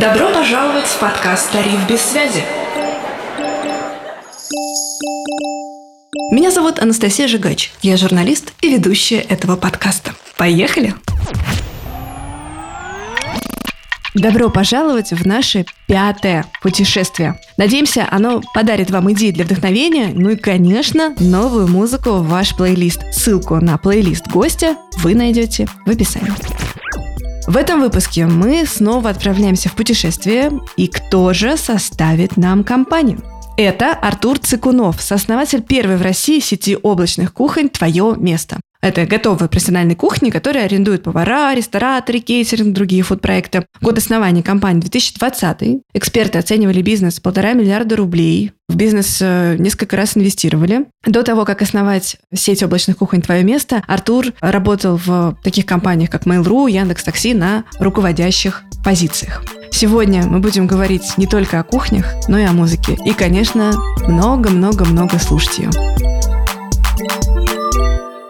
Добро пожаловать в подкаст «Тариф без связи». Меня зовут Анастасия Жигач. Я журналист и ведущая этого подкаста. Поехали! Добро пожаловать в наше пятое путешествие. Надеемся, оно подарит вам идеи для вдохновения, ну и, конечно, новую музыку в ваш плейлист. Ссылку на плейлист гостя вы найдете в описании. В этом выпуске мы снова отправляемся в путешествие, и кто же составит нам компанию? Это Артур Цикунов, сооснователь первой в России сети облачных кухонь «Твое место». Это готовые профессиональные кухни, которые арендуют повара, рестораторы, кейтеринг, другие фуд-проекты. Год основания компании 2020. Эксперты оценивали бизнес полтора миллиарда рублей. В бизнес э, несколько раз инвестировали. До того, как основать сеть облачных кухонь «Твое место», Артур работал в таких компаниях, как Mail.ru, Яндекс.Такси на руководящих позициях. Сегодня мы будем говорить не только о кухнях, но и о музыке. И, конечно, много-много-много слушать ее.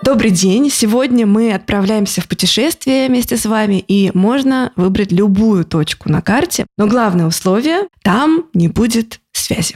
Добрый день! Сегодня мы отправляемся в путешествие вместе с вами, и можно выбрать любую точку на карте, но главное условие – там не будет связи.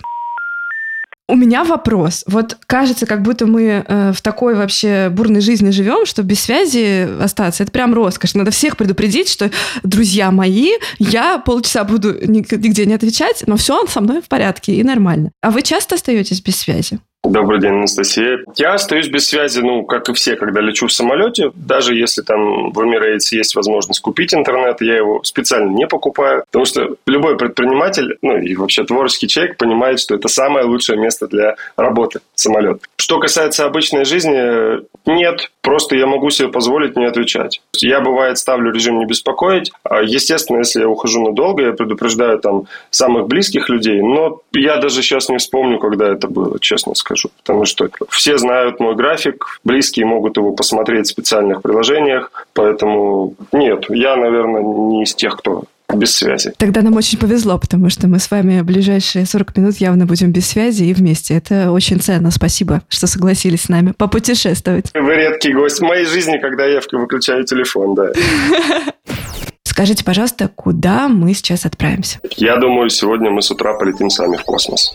У меня вопрос. Вот кажется, как будто мы э, в такой вообще бурной жизни живем, что без связи остаться это прям роскошь. Надо всех предупредить, что друзья мои, я полчаса буду нигде не отвечать, но все со мной в порядке и нормально. А вы часто остаетесь без связи? Добрый день, Анастасия. Я остаюсь без связи, ну, как и все, когда лечу в самолете. Даже если там в Emirates есть возможность купить интернет, я его специально не покупаю. Потому что любой предприниматель, ну и вообще творческий человек понимает, что это самое лучшее место для работы самолет. Что касается обычной жизни, нет. Просто я могу себе позволить не отвечать. Я, бывает, ставлю режим не беспокоить. А, естественно, если я ухожу надолго, я предупреждаю там самых близких людей. Но я даже сейчас не вспомню, когда это было, честно скажу скажу. Потому что все знают мой график, близкие могут его посмотреть в специальных приложениях. Поэтому нет, я, наверное, не из тех, кто без связи. Тогда нам очень повезло, потому что мы с вами ближайшие 40 минут явно будем без связи и вместе. Это очень ценно. Спасибо, что согласились с нами попутешествовать. Вы редкий гость в моей жизни, когда я выключаю телефон, да. Скажите, пожалуйста, куда мы сейчас отправимся? Я думаю, сегодня мы с утра полетим сами в космос.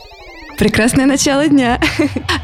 Прекрасное начало дня.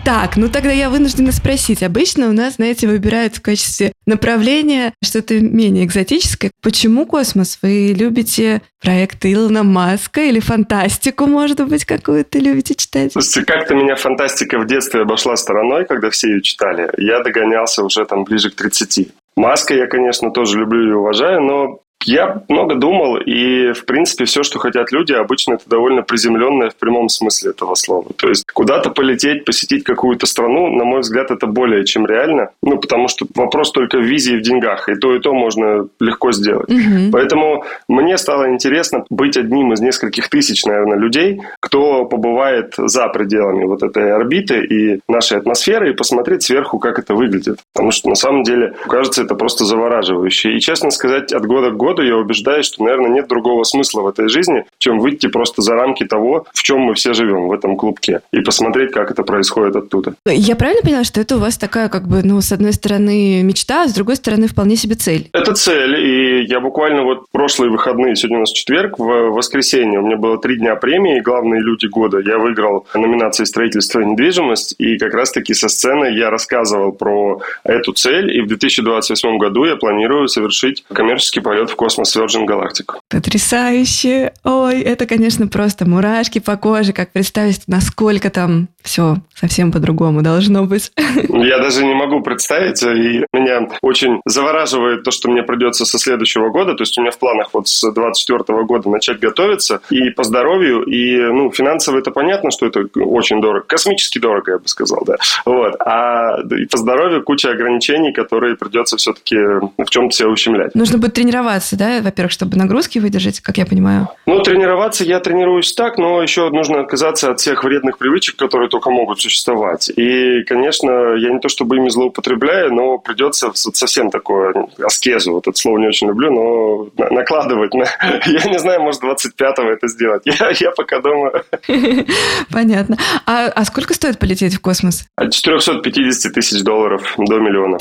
Так, ну тогда я вынуждена спросить. Обычно у нас, знаете, выбирают в качестве направления что-то менее экзотическое. Почему космос? Вы любите проекты Илона Маска или фантастику, может быть, какую-то любите читать? Слушайте, как-то меня фантастика в детстве обошла стороной, когда все ее читали. Я догонялся уже там ближе к 30. Маска я, конечно, тоже люблю и уважаю, но я много думал, и, в принципе, все, что хотят люди, обычно это довольно приземленное в прямом смысле этого слова. То есть куда-то полететь, посетить какую-то страну, на мой взгляд, это более чем реально. Ну, потому что вопрос только в визе и в деньгах, и то, и то можно легко сделать. Угу. Поэтому мне стало интересно быть одним из нескольких тысяч, наверное, людей, кто побывает за пределами вот этой орбиты и нашей атмосферы, и посмотреть сверху, как это выглядит. Потому что, на самом деле, кажется, это просто завораживающе. И, честно сказать, от года к году году я убеждаюсь, что, наверное, нет другого смысла в этой жизни, чем выйти просто за рамки того, в чем мы все живем, в этом клубке, и посмотреть, как это происходит оттуда. Я правильно поняла, что это у вас такая, как бы, ну, с одной стороны, мечта, а с другой стороны, вполне себе цель? Это цель, и я буквально вот прошлые выходные, сегодня у нас четверг, в воскресенье у меня было три дня премии «Главные люди года». Я выиграл номинации «Строительство и недвижимость», и как раз-таки со сцены я рассказывал про эту цель, и в 2028 году я планирую совершить коммерческий полет в космос Virgin Galactic. Потрясающе! Ой, это, конечно, просто мурашки по коже, как представить, насколько там все совсем по-другому должно быть. Я даже не могу представить, и меня очень завораживает то, что мне придется со следующего года, то есть у меня в планах вот с 24 года начать готовиться и по здоровью, и, ну, финансово это понятно, что это очень дорого, космически дорого, я бы сказал, да, вот, а по здоровью куча ограничений, которые придется все-таки в чем-то себя ущемлять. Нужно будет тренироваться тренироваться, да, во-первых, чтобы нагрузки выдержать, как я понимаю? Ну, тренироваться я тренируюсь так, но еще нужно отказаться от всех вредных привычек, которые только могут существовать. И, конечно, я не то чтобы ими злоупотребляю, но придется совсем такое аскезу, вот это слово не очень люблю, но накладывать. На... Я не знаю, может, 25-го это сделать. Я, я пока думаю. Понятно. А, а сколько стоит полететь в космос? От 450 тысяч долларов до миллиона.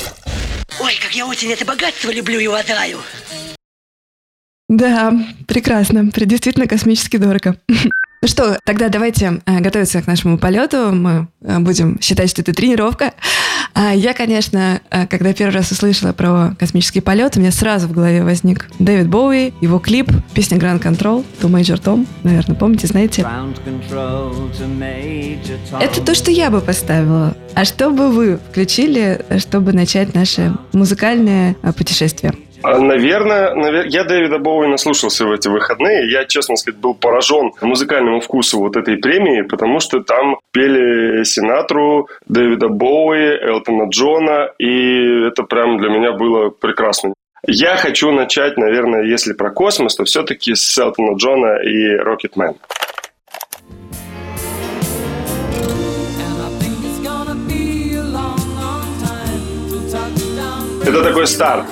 Ой, как я очень это богатство люблю и уважаю. Да, прекрасно. Действительно космически дорого. Ну что, тогда давайте э, готовиться к нашему полету. Мы э, будем считать, что это тренировка. А я, конечно, э, когда первый раз услышала про космический полет, у меня сразу в голове возник Дэвид Боуи, его клип, песня Grand Control, To Major Tom, наверное, помните, знаете? Это то, что я бы поставила. А что бы вы включили, чтобы начать наше музыкальное путешествие? А, наверное, навер... я Дэвида Боуи наслушался в эти выходные. Я, честно сказать, был поражен музыкальному вкусу вот этой премии, потому что там пели Синатру, Дэвида Боуи, Элтона Джона, и это прям для меня было прекрасно. Я хочу начать, наверное, если про космос, то все-таки с Элтона Джона и Рокетмен. Это такой старт.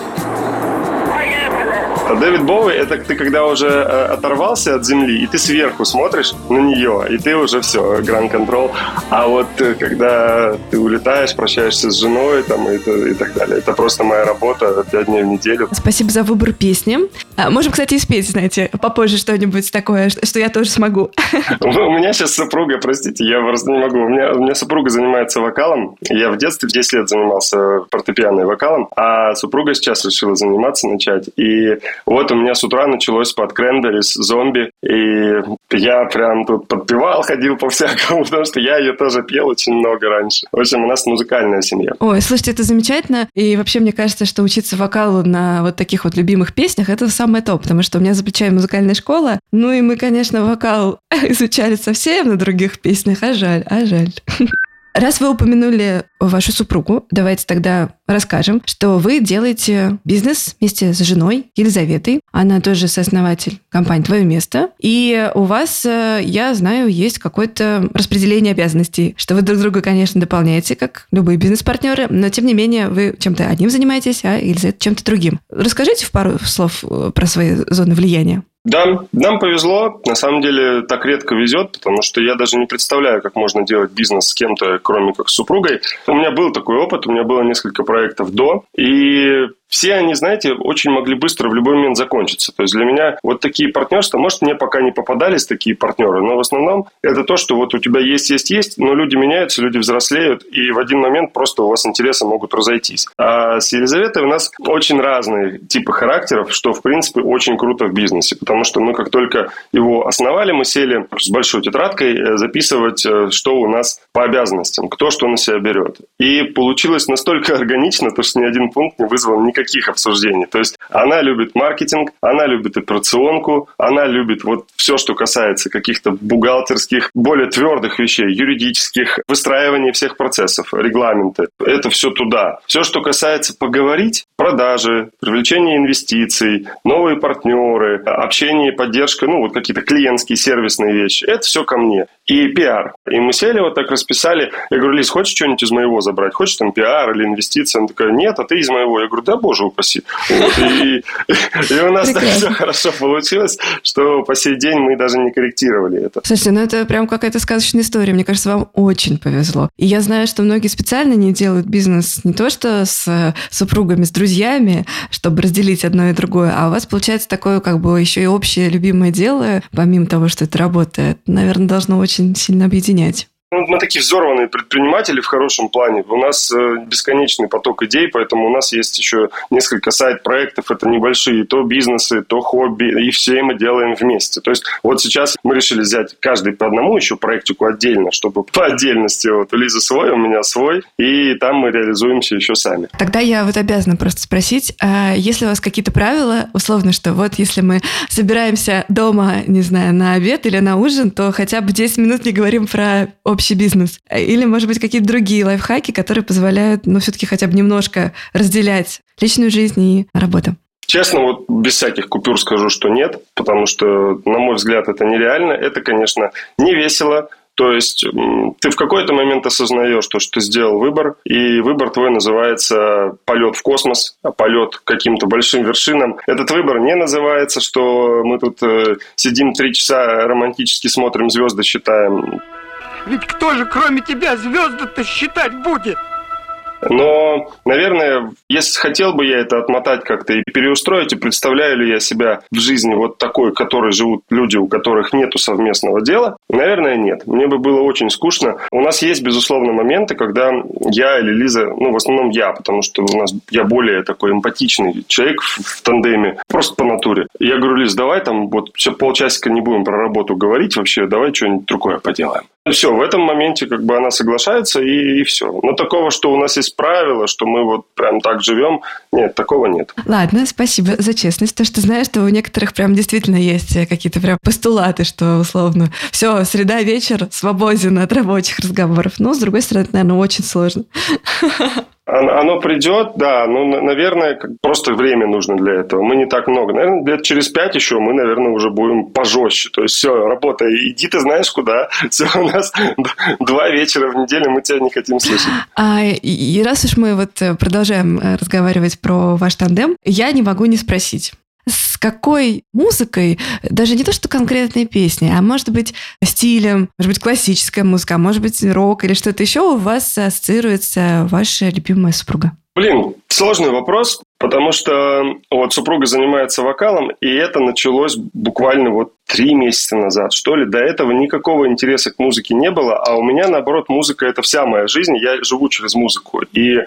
Дэвид Боуи — это ты когда уже э, оторвался от земли, и ты сверху смотришь на нее, и ты уже все, гранд контрол. А вот э, когда ты улетаешь, прощаешься с женой там, и, и так далее, это просто моя работа пять дней в неделю. Спасибо за выбор песни. А, можем, кстати, и спеть, знаете, попозже что-нибудь такое, что я тоже смогу. У меня сейчас супруга, простите, я просто не могу. У меня, у меня супруга занимается вокалом. Я в детстве в 10 лет занимался фортепиано и вокалом, а супруга сейчас решила заниматься, начать. И вот у меня с утра началось под Кренберис зомби, и я прям тут подпевал, ходил по всякому, потому что я ее тоже пел очень много раньше. В общем, у нас музыкальная семья. Ой, слушайте, это замечательно. И вообще, мне кажется, что учиться вокалу на вот таких вот любимых песнях, это самое топ, потому что у меня за музыкальная школа. Ну и мы, конечно, вокал изучали совсем на других песнях, а жаль, а жаль. Раз вы упомянули вашу супругу, давайте тогда расскажем, что вы делаете бизнес вместе с женой Елизаветой. Она тоже сооснователь компании «Твое место». И у вас, э, я знаю, есть какое-то распределение обязанностей, что вы друг друга, конечно, дополняете, как любые бизнес-партнеры, но тем не менее вы чем-то одним занимаетесь, а Елизавета чем-то другим. Расскажите в пару слов э, про свои зоны влияния. Да, нам повезло. На самом деле так редко везет, потому что я даже не представляю, как можно делать бизнес с кем-то, кроме как с супругой. У меня был такой опыт, у меня было несколько проектов до, и все они, знаете, очень могли быстро в любой момент закончиться. То есть для меня вот такие партнерства, может, мне пока не попадались такие партнеры, но в основном это то, что вот у тебя есть, есть, есть, но люди меняются, люди взрослеют, и в один момент просто у вас интересы могут разойтись. А с Елизаветой у нас очень разные типы характеров, что, в принципе, очень круто в бизнесе, потому что мы как только его основали, мы сели с большой тетрадкой э, записывать, э, что у нас по обязанностям, кто что на себя берет. И получилось настолько органично, то, что ни один пункт не вызвал никаких обсуждений. То есть она любит маркетинг, она любит операционку, она любит вот все, что касается каких-то бухгалтерских, более твердых вещей, юридических, выстраивания всех процессов, регламенты. Это все туда. Все, что касается поговорить, продажи, привлечение инвестиций, новые партнеры, общение, поддержка, ну вот какие-то клиентские, сервисные вещи. Это все ко мне. И пиар. И мы сели вот так расписали. Я говорю, Лиз, хочешь что-нибудь из моего забрать? Хочешь там пиар или инвестиции? Она такая, нет, а ты из моего. Я говорю, да боже упаси. Вот. И, и у нас так все хорошо получилось, что по сей день мы даже не корректировали это. Слушайте, ну это прям какая-то сказочная история. Мне кажется, вам очень повезло. И я знаю, что многие специально не делают бизнес не то что с супругами, с друзьями, чтобы разделить одно и другое, а у вас получается такое как бы еще и общее любимое дело, помимо того, что это работает. Наверное, должно очень сильно объединять. Ну, мы такие взорванные предприниматели в хорошем плане. У нас э, бесконечный поток идей, поэтому у нас есть еще несколько сайт-проектов. Это небольшие то бизнесы, то хобби, и все мы делаем вместе. То есть вот сейчас мы решили взять каждый по одному еще проектику отдельно, чтобы по отдельности вот у Лизы свой, у меня свой, и там мы реализуемся еще сами. Тогда я вот обязана просто спросить, а если у вас какие-то правила, условно, что вот если мы собираемся дома, не знаю, на обед или на ужин, то хотя бы 10 минут не говорим про общий бизнес? Или, может быть, какие-то другие лайфхаки, которые позволяют, ну, все-таки хотя бы немножко разделять личную жизнь и работу? Честно, вот без всяких купюр скажу, что нет, потому что, на мой взгляд, это нереально. Это, конечно, не весело, то есть ты в какой-то момент осознаешь, то, что ты сделал выбор, и выбор твой называется полет в космос, полет к каким-то большим вершинам. Этот выбор не называется, что мы тут э, сидим три часа романтически смотрим звезды, считаем. Ведь кто же, кроме тебя, звезды-то считать будет? Но, наверное, если хотел бы я это отмотать как-то и переустроить, и представляю ли я себя в жизни вот такой, которой живут люди, у которых нету совместного дела, наверное, нет. Мне бы было очень скучно. У нас есть, безусловно, моменты, когда я или Лиза, ну, в основном я, потому что у нас я более такой эмпатичный человек в, в тандеме, просто по натуре. Я говорю, Лиз, давай там вот все полчасика не будем про работу говорить вообще, давай что-нибудь другое поделаем. Все, в этом моменте как бы она соглашается и, и все. Но такого, что у нас есть правила, что мы вот прям так живем, нет, такого нет. Ладно, спасибо за честность. То, что знаешь, что у некоторых прям действительно есть какие-то прям постулаты, что условно все, среда, вечер свободен от рабочих разговоров. Но, с другой стороны, это, наверное, очень сложно. Оно придет, да, ну, наверное, просто время нужно для этого. Мы не так много. Наверное, лет через пять еще мы, наверное, уже будем пожестче. То есть все, работа, иди ты знаешь куда. Все, у нас два вечера в неделю, мы тебя не хотим слышать. А, и раз уж мы вот э, продолжаем э, разговаривать про ваш тандем, я не могу не спросить с какой музыкой, даже не то, что конкретные песни, а может быть стилем, может быть классическая музыка, а может быть рок или что-то еще у вас ассоциируется ваша любимая супруга? Блин, сложный вопрос. Потому что вот супруга занимается вокалом, и это началось буквально вот три месяца назад, что ли. До этого никакого интереса к музыке не было, а у меня, наоборот, музыка – это вся моя жизнь, я живу через музыку. И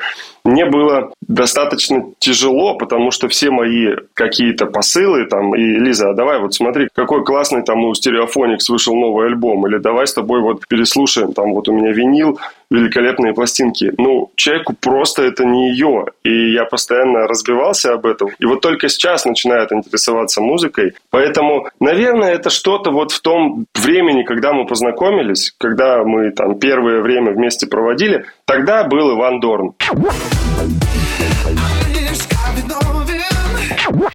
мне было достаточно тяжело, потому что все мои какие-то посылы, там, и Лиза, а давай вот смотри, какой классный там у Стереофоникс вышел новый альбом, или давай с тобой вот переслушаем, там вот у меня винил, великолепные пластинки. Ну, человеку просто это не ее, и я постоянно раз разбивался об этом. И вот только сейчас начинает интересоваться музыкой. Поэтому, наверное, это что-то вот в том времени, когда мы познакомились, когда мы там первое время вместе проводили, тогда был Иван Дорн.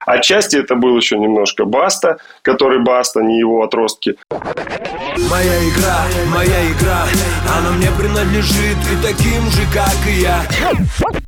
Отчасти это был еще немножко Баста, который Баста, не его отростки. Моя игра, моя игра, она мне принадлежит и таким же, как и я.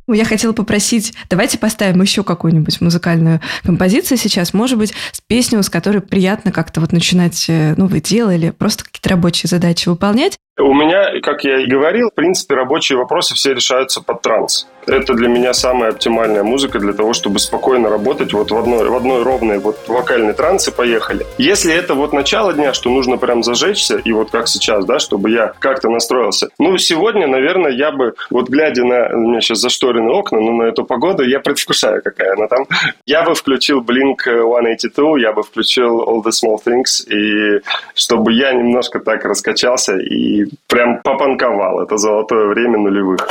Я хотела попросить, давайте поставим еще какую-нибудь музыкальную композицию сейчас, может быть, с песню, с которой приятно как-то вот начинать э, новое дело или просто какие-то рабочие задачи выполнять. У меня, как я и говорил, в принципе, рабочие вопросы все решаются под транс. Это для меня самая оптимальная музыка для того, чтобы спокойно работать вот в одной, в одной ровной вот вокальной трансе поехали. Если это вот начало дня, что нужно прям зажечься, и вот как сейчас, да, чтобы я как-то настроился. Ну, сегодня, наверное, я бы, вот глядя на, у меня сейчас зашторены окна, но на эту погоду, я предвкушаю, какая она там. Я бы включил Blink-182, я бы включил All the Small Things, и чтобы я немножко так раскачался и прям попанковал. Это золотое время нулевых.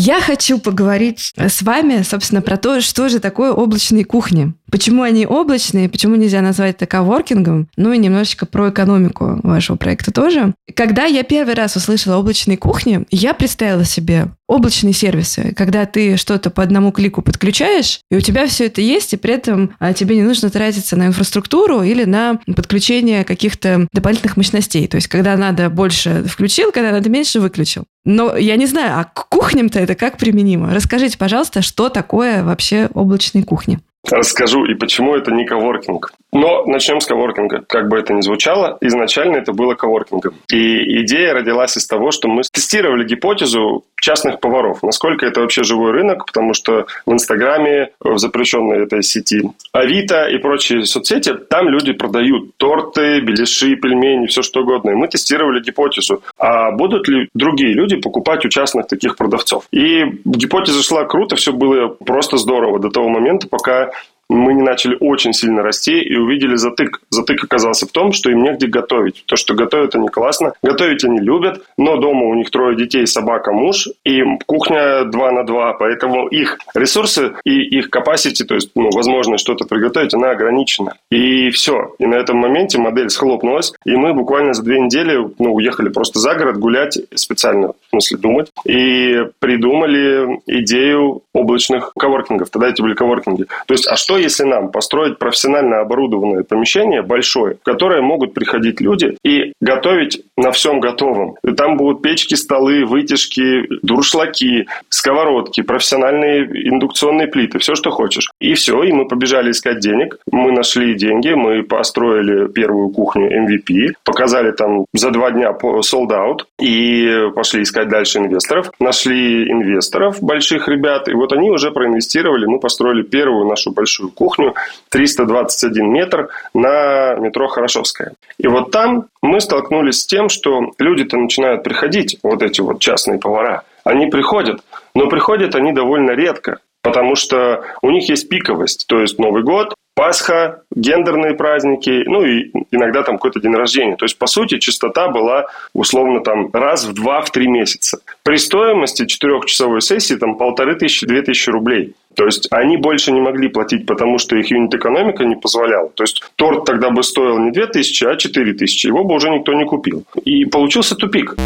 Я хочу поговорить с вами, собственно, про то, что же такое облачные кухни. Почему они облачные, почему нельзя назвать это коворкингом, ну и немножечко про экономику вашего проекта тоже. Когда я первый раз услышала облачные кухни, я представила себе облачные сервисы, когда ты что-то по одному клику подключаешь, и у тебя все это есть, и при этом а, тебе не нужно тратиться на инфраструктуру или на подключение каких-то дополнительных мощностей. То есть, когда надо больше включил, когда надо меньше выключил. Но я не знаю, а к кухням-то это как применимо? Расскажите, пожалуйста, что такое вообще облачные кухни? Расскажу и почему это не коворкинг. Но начнем с коворкинга. Как бы это ни звучало, изначально это было коворкингом. И идея родилась из того, что мы тестировали гипотезу частных поваров. Насколько это вообще живой рынок, потому что в Инстаграме, в запрещенной этой сети, Авито и прочие соцсети, там люди продают торты, беляши, пельмени, все что угодно. И мы тестировали гипотезу, а будут ли другие люди покупать у частных таких продавцов. И гипотеза шла круто, все было просто здорово до того момента, пока мы не начали очень сильно расти и увидели затык. Затык оказался в том, что им негде готовить. То, что готовят они классно, готовить они любят, но дома у них трое детей, собака, муж, и кухня 2 на 2, поэтому их ресурсы и их capacity, то есть ну, возможность что-то приготовить, она ограничена. И все. И на этом моменте модель схлопнулась, и мы буквально за две недели ну, уехали просто за город гулять, специально, в смысле, думать, и придумали идею облачных коворкингов. Тогда эти были коворкинги. То есть, а что Если нам построить профессионально оборудованное помещение большое, в которое могут приходить люди и готовить на всем готовом? И там будут печки, столы, вытяжки, дуршлаки, сковородки, профессиональные индукционные плиты, все, что хочешь. И все, и мы побежали искать денег. Мы нашли деньги, мы построили первую кухню MVP, показали там за два дня sold out и пошли искать дальше инвесторов. Нашли инвесторов, больших ребят, и вот они уже проинвестировали, мы построили первую нашу большую кухню, 321 метр на метро Хорошевская. И вот там мы столкнулись с тем, что люди-то начинают приходить, вот эти вот частные повара. Они приходят, но приходят они довольно редко, потому что у них есть пиковость, то есть Новый год, Пасха, гендерные праздники, ну и иногда там какой-то день рождения. То есть, по сути, частота была условно там раз в два, в три месяца. При стоимости четырехчасовой сессии там полторы тысячи, две тысячи рублей. То есть они больше не могли платить, потому что их юнит-экономика не позволяла. То есть торт тогда бы стоил не 2 тысячи, а 4 тысячи. Его бы уже никто не купил. И получился тупик.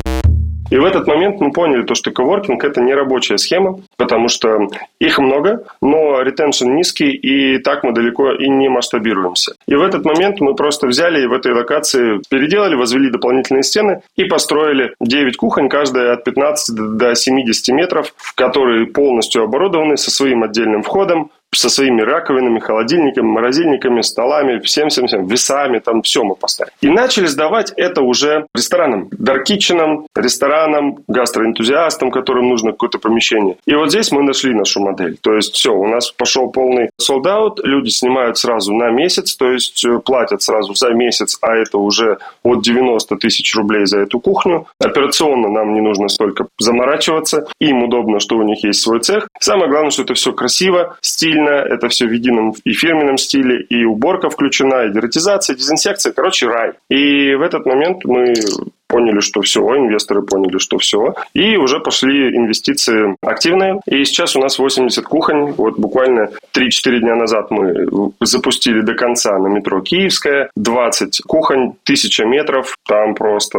И в этот момент мы поняли то, что коворкинг – это не рабочая схема, потому что их много, но ретеншн низкий, и так мы далеко и не масштабируемся. И в этот момент мы просто взяли и в этой локации переделали, возвели дополнительные стены и построили 9 кухонь, каждая от 15 до 70 метров, которые полностью оборудованы со своим отдельным входом, со своими раковинами, холодильниками, морозильниками, столами, всем-всем-всем, весами, там все мы поставили. И начали сдавать это уже ресторанам, даркиченам, ресторанам, гастроэнтузиастам, которым нужно какое-то помещение. И вот здесь мы нашли нашу модель. То есть все, у нас пошел полный sold люди снимают сразу на месяц, то есть э, платят сразу за месяц, а это уже от 90 тысяч рублей за эту кухню. Операционно нам не нужно столько заморачиваться, им удобно, что у них есть свой цех. Самое главное, что это все красиво, стильно, стильно, это все в едином и фирменном стиле, и уборка включена, и дератизация, и дезинсекция, короче, рай. И в этот момент мы поняли, что все, инвесторы поняли, что все, и уже пошли инвестиции активные. И сейчас у нас 80 кухонь. Вот буквально 3-4 дня назад мы запустили до конца на метро Киевская. 20 кухонь, 1000 метров. Там просто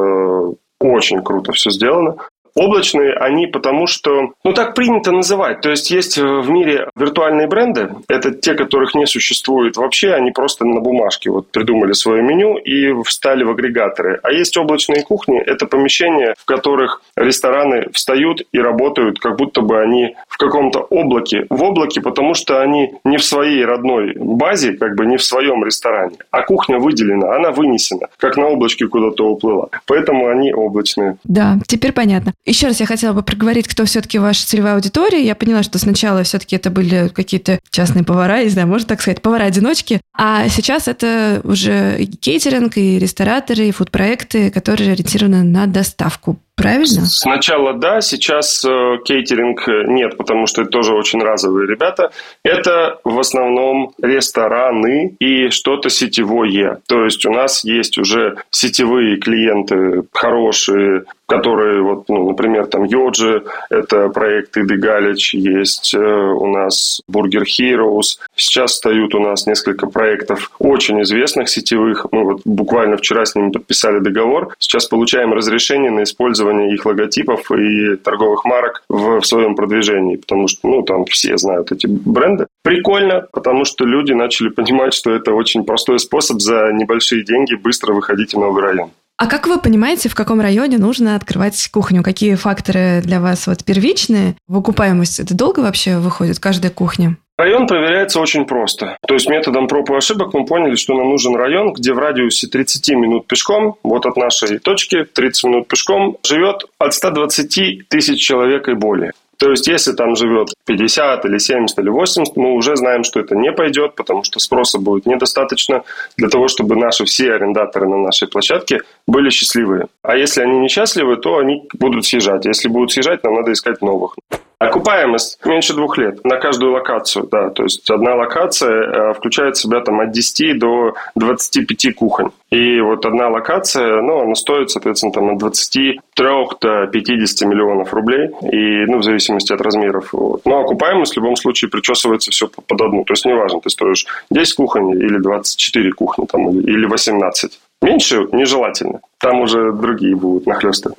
очень круто все сделано. Облачные они потому, что, ну так принято называть. То есть есть э, в мире виртуальные бренды. Это те, которых не существует вообще. Они просто на бумажке вот придумали свое меню и встали в агрегаторы. А есть облачные кухни. Это помещения, в которых рестораны встают и работают, как будто бы они в каком-то облаке. В облаке, потому что они не в своей родной базе, как бы не в своем ресторане. А кухня выделена, она вынесена, как на облачке куда-то уплыла. Поэтому они облачные. Да, теперь понятно. Еще раз я хотела бы проговорить, кто все-таки ваша целевая аудитория. Я поняла, что сначала все-таки это были какие-то частные повара, не знаю, можно так сказать, повара-одиночки. А сейчас это уже и кейтеринг, и рестораторы, и фуд-проекты, которые ориентированы на доставку. Правильно? Сначала да, сейчас э, кейтеринг э, нет, потому что это тоже очень разовые ребята. Это в основном рестораны и что-то сетевое. То есть у нас есть уже сетевые клиенты хорошие, которые, вот, ну, например, там Йоджи, это проект Иды Галич, есть э, у нас Burger Heroes. Сейчас встают у нас несколько проектов очень известных сетевых. Мы вот буквально вчера с ними подписали договор. Сейчас получаем разрешение на использование их логотипов и торговых марок в, в своем продвижении, потому что, ну, там все знают эти бренды. Прикольно, потому что люди начали понимать, что это очень простой способ за небольшие деньги быстро выходить в новый район. А как вы понимаете, в каком районе нужно открывать кухню? Какие факторы для вас вот первичные? В окупаемость это долго вообще выходит каждая кухня? Район проверяется очень просто. То есть методом проб и ошибок мы поняли, что нам нужен район, где в радиусе 30 минут пешком, вот от нашей точки 30 минут пешком, живет от 120 тысяч человек и более. То есть, если там живет 50 или 70 или 80, мы уже знаем, что это не пойдет, потому что спроса будет недостаточно для того, чтобы наши все арендаторы на нашей площадке были счастливые. А если они несчастливы, то они будут съезжать. Если будут съезжать, нам надо искать новых. Окупаемость меньше двух лет на каждую локацию, да. То есть одна локация э, включает в себя там от 10 до 25 кухонь. И вот одна локация, ну, она стоит, соответственно, там от 23 до 50 миллионов рублей. И, ну, в зависимости от размеров. Вот. Но окупаемость в любом случае причесывается все под одну. То есть неважно, ты строишь 10 кухонь или 24 кухни там, или 18. Меньше нежелательно. Там уже другие будут нахлесты.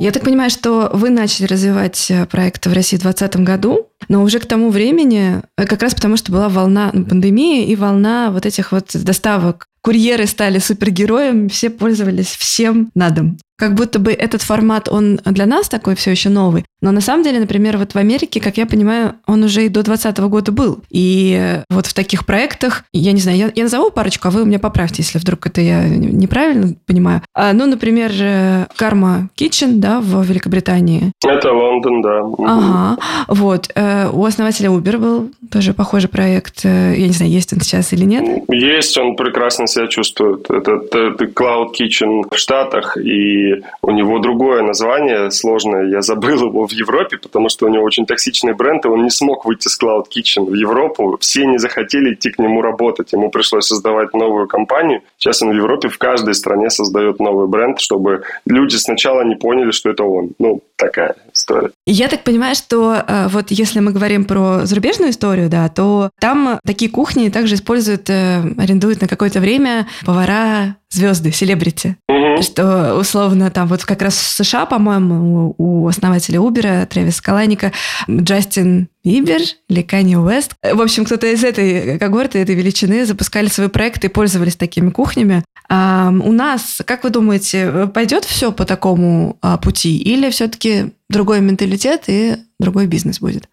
Я так понимаю, что вы начали развивать э, проект в России в 2020 году. Но уже к тому времени, э, как раз потому, что была волна пандемии и волна вот этих вот доставок курьеры стали супергероем, все пользовались всем на дом. Как будто бы этот формат, он для нас такой все еще новый. Но на самом деле, например, вот в Америке, как я понимаю, он уже и до 2020 года был. И вот в таких проектах, я не знаю, я, я назову парочку, а вы меня поправьте, если вдруг это я неправильно понимаю. А, ну, например, Karma Kitchen, да, в Великобритании. Это Лондон, да. Ага, вот. Э, у основателя Uber был тоже похожий проект. Э, я не знаю, есть он сейчас или нет. Есть, он прекрасно себя чувствует. Это, это Cloud Kitchen в Штатах, и у него другое название сложное. Я забыл его в Европе, потому что у него очень токсичный бренд, и он не смог выйти с Cloud Kitchen в Европу. Все не захотели идти к нему работать. Ему пришлось создавать новую компанию. Сейчас он в Европе в каждой стране создает новый бренд, чтобы люди сначала не поняли, что это он. Ну, такая история. Я так понимаю, что э, вот если мы говорим про зарубежную историю, да, то там такие кухни также используют, э, арендуют на какое-то время повара звезды, селебрити. Угу. Что условно там вот как раз в США, по-моему, у, основателя Uber, Тревис Каланика, Джастин Бибер или Канни Уэст. В общем, кто-то из этой когорты, этой величины запускали свои проекты и пользовались такими кухнями. А у нас, как вы думаете, пойдет все по такому а, пути или все-таки другой менталитет и другой бизнес будет?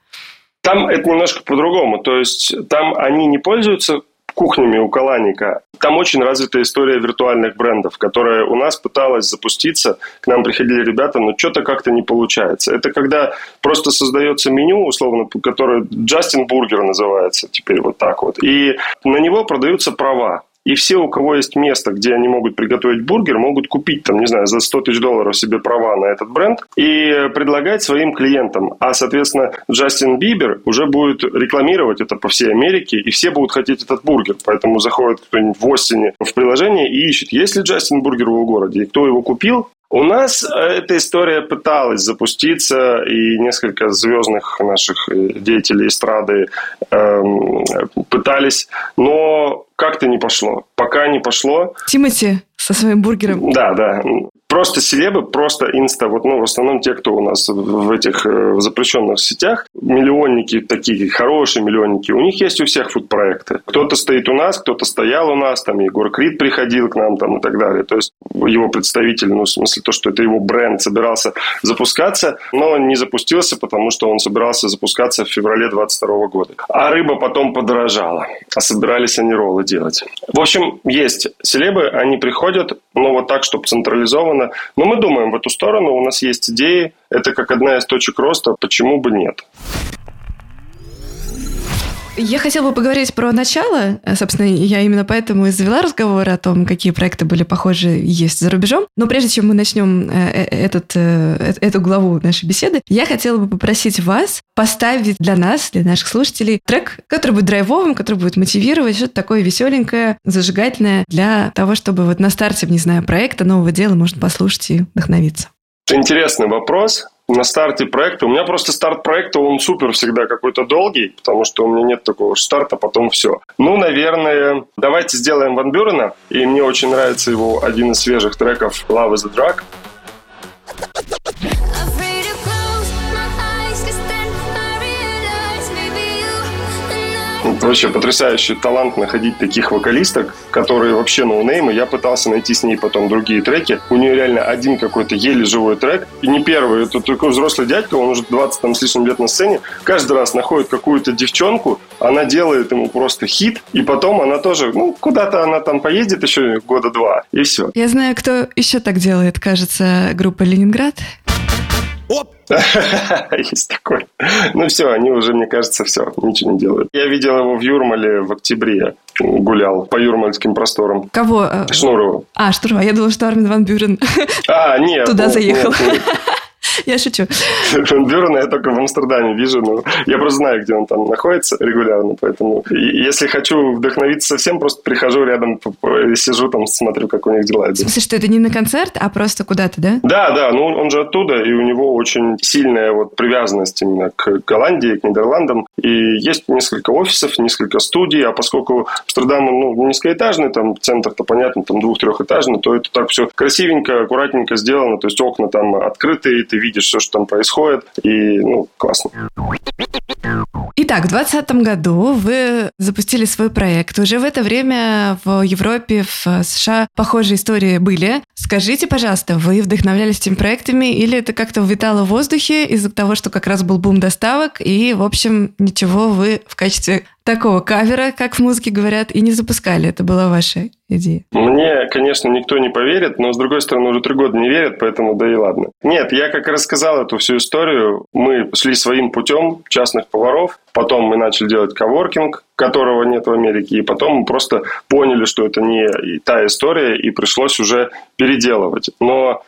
Там это немножко по-другому. То есть там они не пользуются кухнями у Каланика. Там очень развитая история виртуальных брендов, которая у нас пыталась запуститься. К нам приходили ребята, но что-то как-то не получается. Это когда просто создается меню, условно, которое Justin Burger называется теперь вот так вот. И на него продаются права. И все, у кого есть место, где они могут приготовить бургер, могут купить, там, не знаю, за 100 тысяч долларов себе права на этот бренд и предлагать своим клиентам. А, соответственно, Джастин Бибер уже будет рекламировать это по всей Америке, и все будут хотеть этот бургер. Поэтому заходит кто-нибудь в Остине в приложение и ищет, есть ли Justin Burger в его городе, и кто его купил, у нас э, эта история пыталась запуститься, и несколько звездных наших э, деятелей эстрады эм, пытались, но как-то не пошло. Пока не пошло. Тимати со своим бургером. Да, да. Просто селебы, просто инста, вот, ну, в основном те, кто у нас в этих э, в запрещенных сетях, миллионники такие, хорошие миллионники, у них есть у всех фуд-проекты. Кто-то стоит у нас, кто-то стоял у нас, там Егор Крид приходил к нам там и так далее. То есть его представитель, ну, в смысле то, что это его бренд собирался запускаться, но не запустился, потому что он собирался запускаться в феврале 22 года. А рыба потом подорожала, а собирались они роллы делать. В общем, есть селебы, они приходят, но вот так, чтобы централизованно, стороны. Но мы думаем в эту сторону, у нас есть идеи, это как одна из точек роста, почему бы нет. Я хотела бы поговорить про начало. Собственно, я именно поэтому и завела разговор о том, какие проекты были похожи есть за рубежом. Но прежде чем мы начнем э, э, этот, э, эту главу нашей беседы, я хотела бы попросить вас поставить для нас, для наших слушателей, трек, который будет драйвовым, который будет мотивировать, что-то такое веселенькое, зажигательное для того, чтобы вот на старте, не знаю, проекта, нового дела можно послушать и вдохновиться. Интересный вопрос на старте проекта. У меня просто старт проекта, он супер всегда какой-то долгий, потому что у меня нет такого старта, потом все. Ну, наверное, давайте сделаем Ван Бюрена. И мне очень нравится его один из свежих треков «Love is a Drug». Вообще потрясающий талант находить таких вокалисток, которые вообще ноунеймы. Я пытался найти с ней потом другие треки. У нее реально один какой-то еле живой трек. И не первый. Это такой взрослый дядька, он уже 20 там с лишним лет на сцене. Каждый раз находит какую-то девчонку, она делает ему просто хит, и потом она тоже, ну, куда-то она там поедет еще года два, и все. Я знаю, кто еще так делает, кажется, группа «Ленинград». Есть такой. Ну все, они уже, мне кажется, все, ничего не делают. Я видел его в Юрмале в октябре. Гулял по юрмальским просторам. Кого? Шнурова. А, Шнурова. Я думала, что Армин Ван Бюрен а, нет, туда заехал. Нет, нет. Я шучу. Фон Бюрена я только в Амстердаме вижу, но я просто знаю, где он там находится регулярно, поэтому если хочу вдохновиться совсем, просто прихожу рядом, сижу там, смотрю, как у них дела. В смысле, что это не на концерт, а просто куда-то, да? Да, да, ну он же оттуда, и у него очень сильная вот привязанность именно к Голландии, к Нидерландам, и есть несколько офисов, несколько студий, а поскольку Амстердам, ну, низкоэтажный, там центр-то, понятно, там двух-трехэтажный, то это так все красивенько, аккуратненько сделано, то есть окна там открытые, ты видишь все, что там происходит, и, ну, классно. Итак, в 2020 году вы запустили свой проект. Уже в это время в Европе, в США похожие истории были. Скажите, пожалуйста, вы вдохновлялись этими проектами или это как-то витало в воздухе из-за того, что как раз был бум доставок и, в общем, ничего вы в качестве такого кавера, как в музыке говорят, и не запускали. Это была ваша идея. Мне, конечно, никто не поверит, но, с другой стороны, уже три года не верят, поэтому да и ладно. Нет, я как рассказал эту всю историю. Мы шли своим путем частных поваров, потом мы начали делать коворкинг, которого нет в Америке, и потом мы просто поняли, что это не та история, и пришлось уже переделывать. Но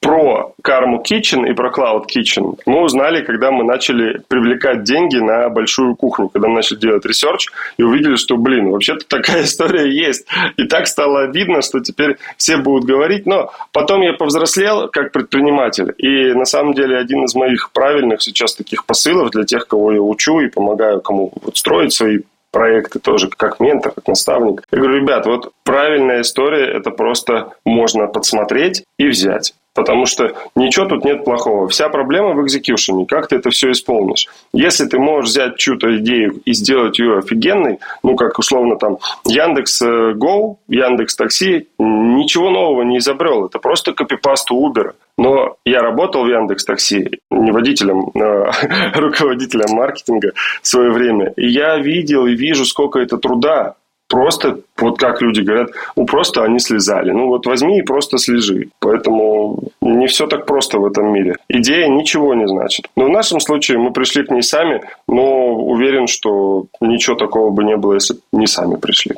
про Karma Kitchen и про Cloud Kitchen мы узнали, когда мы начали привлекать деньги на большую кухню, когда мы начали делать research и увидели, что, блин, вообще-то такая история есть. И так стало обидно, что теперь все будут говорить. Но потом я повзрослел как предприниматель. И на самом деле один из моих правильных сейчас таких посылов для тех, кого я учу и помогаю кому вот строить свои проекты тоже как ментор, как наставник. Я говорю, ребят, вот правильная история, это просто можно подсмотреть и взять. Потому что ничего тут нет плохого. Вся проблема в экзекьюшене. Как ты это все исполнишь? Если ты можешь взять чью-то идею и сделать ее офигенной, ну, как условно там Яндекс э, Go, Яндекс Такси, ничего нового не изобрел. Это просто копипаст у Uber. Но я работал в Яндекс Такси, не водителем, а руководителем маркетинга в свое время. И я видел и вижу, сколько это труда просто, вот как люди говорят, ну просто они слезали. Ну вот возьми и просто слежи. Поэтому не все так просто в этом мире. Идея ничего не значит. Но в нашем случае мы пришли к ней сами, но уверен, что ничего такого бы не было, если не сами пришли.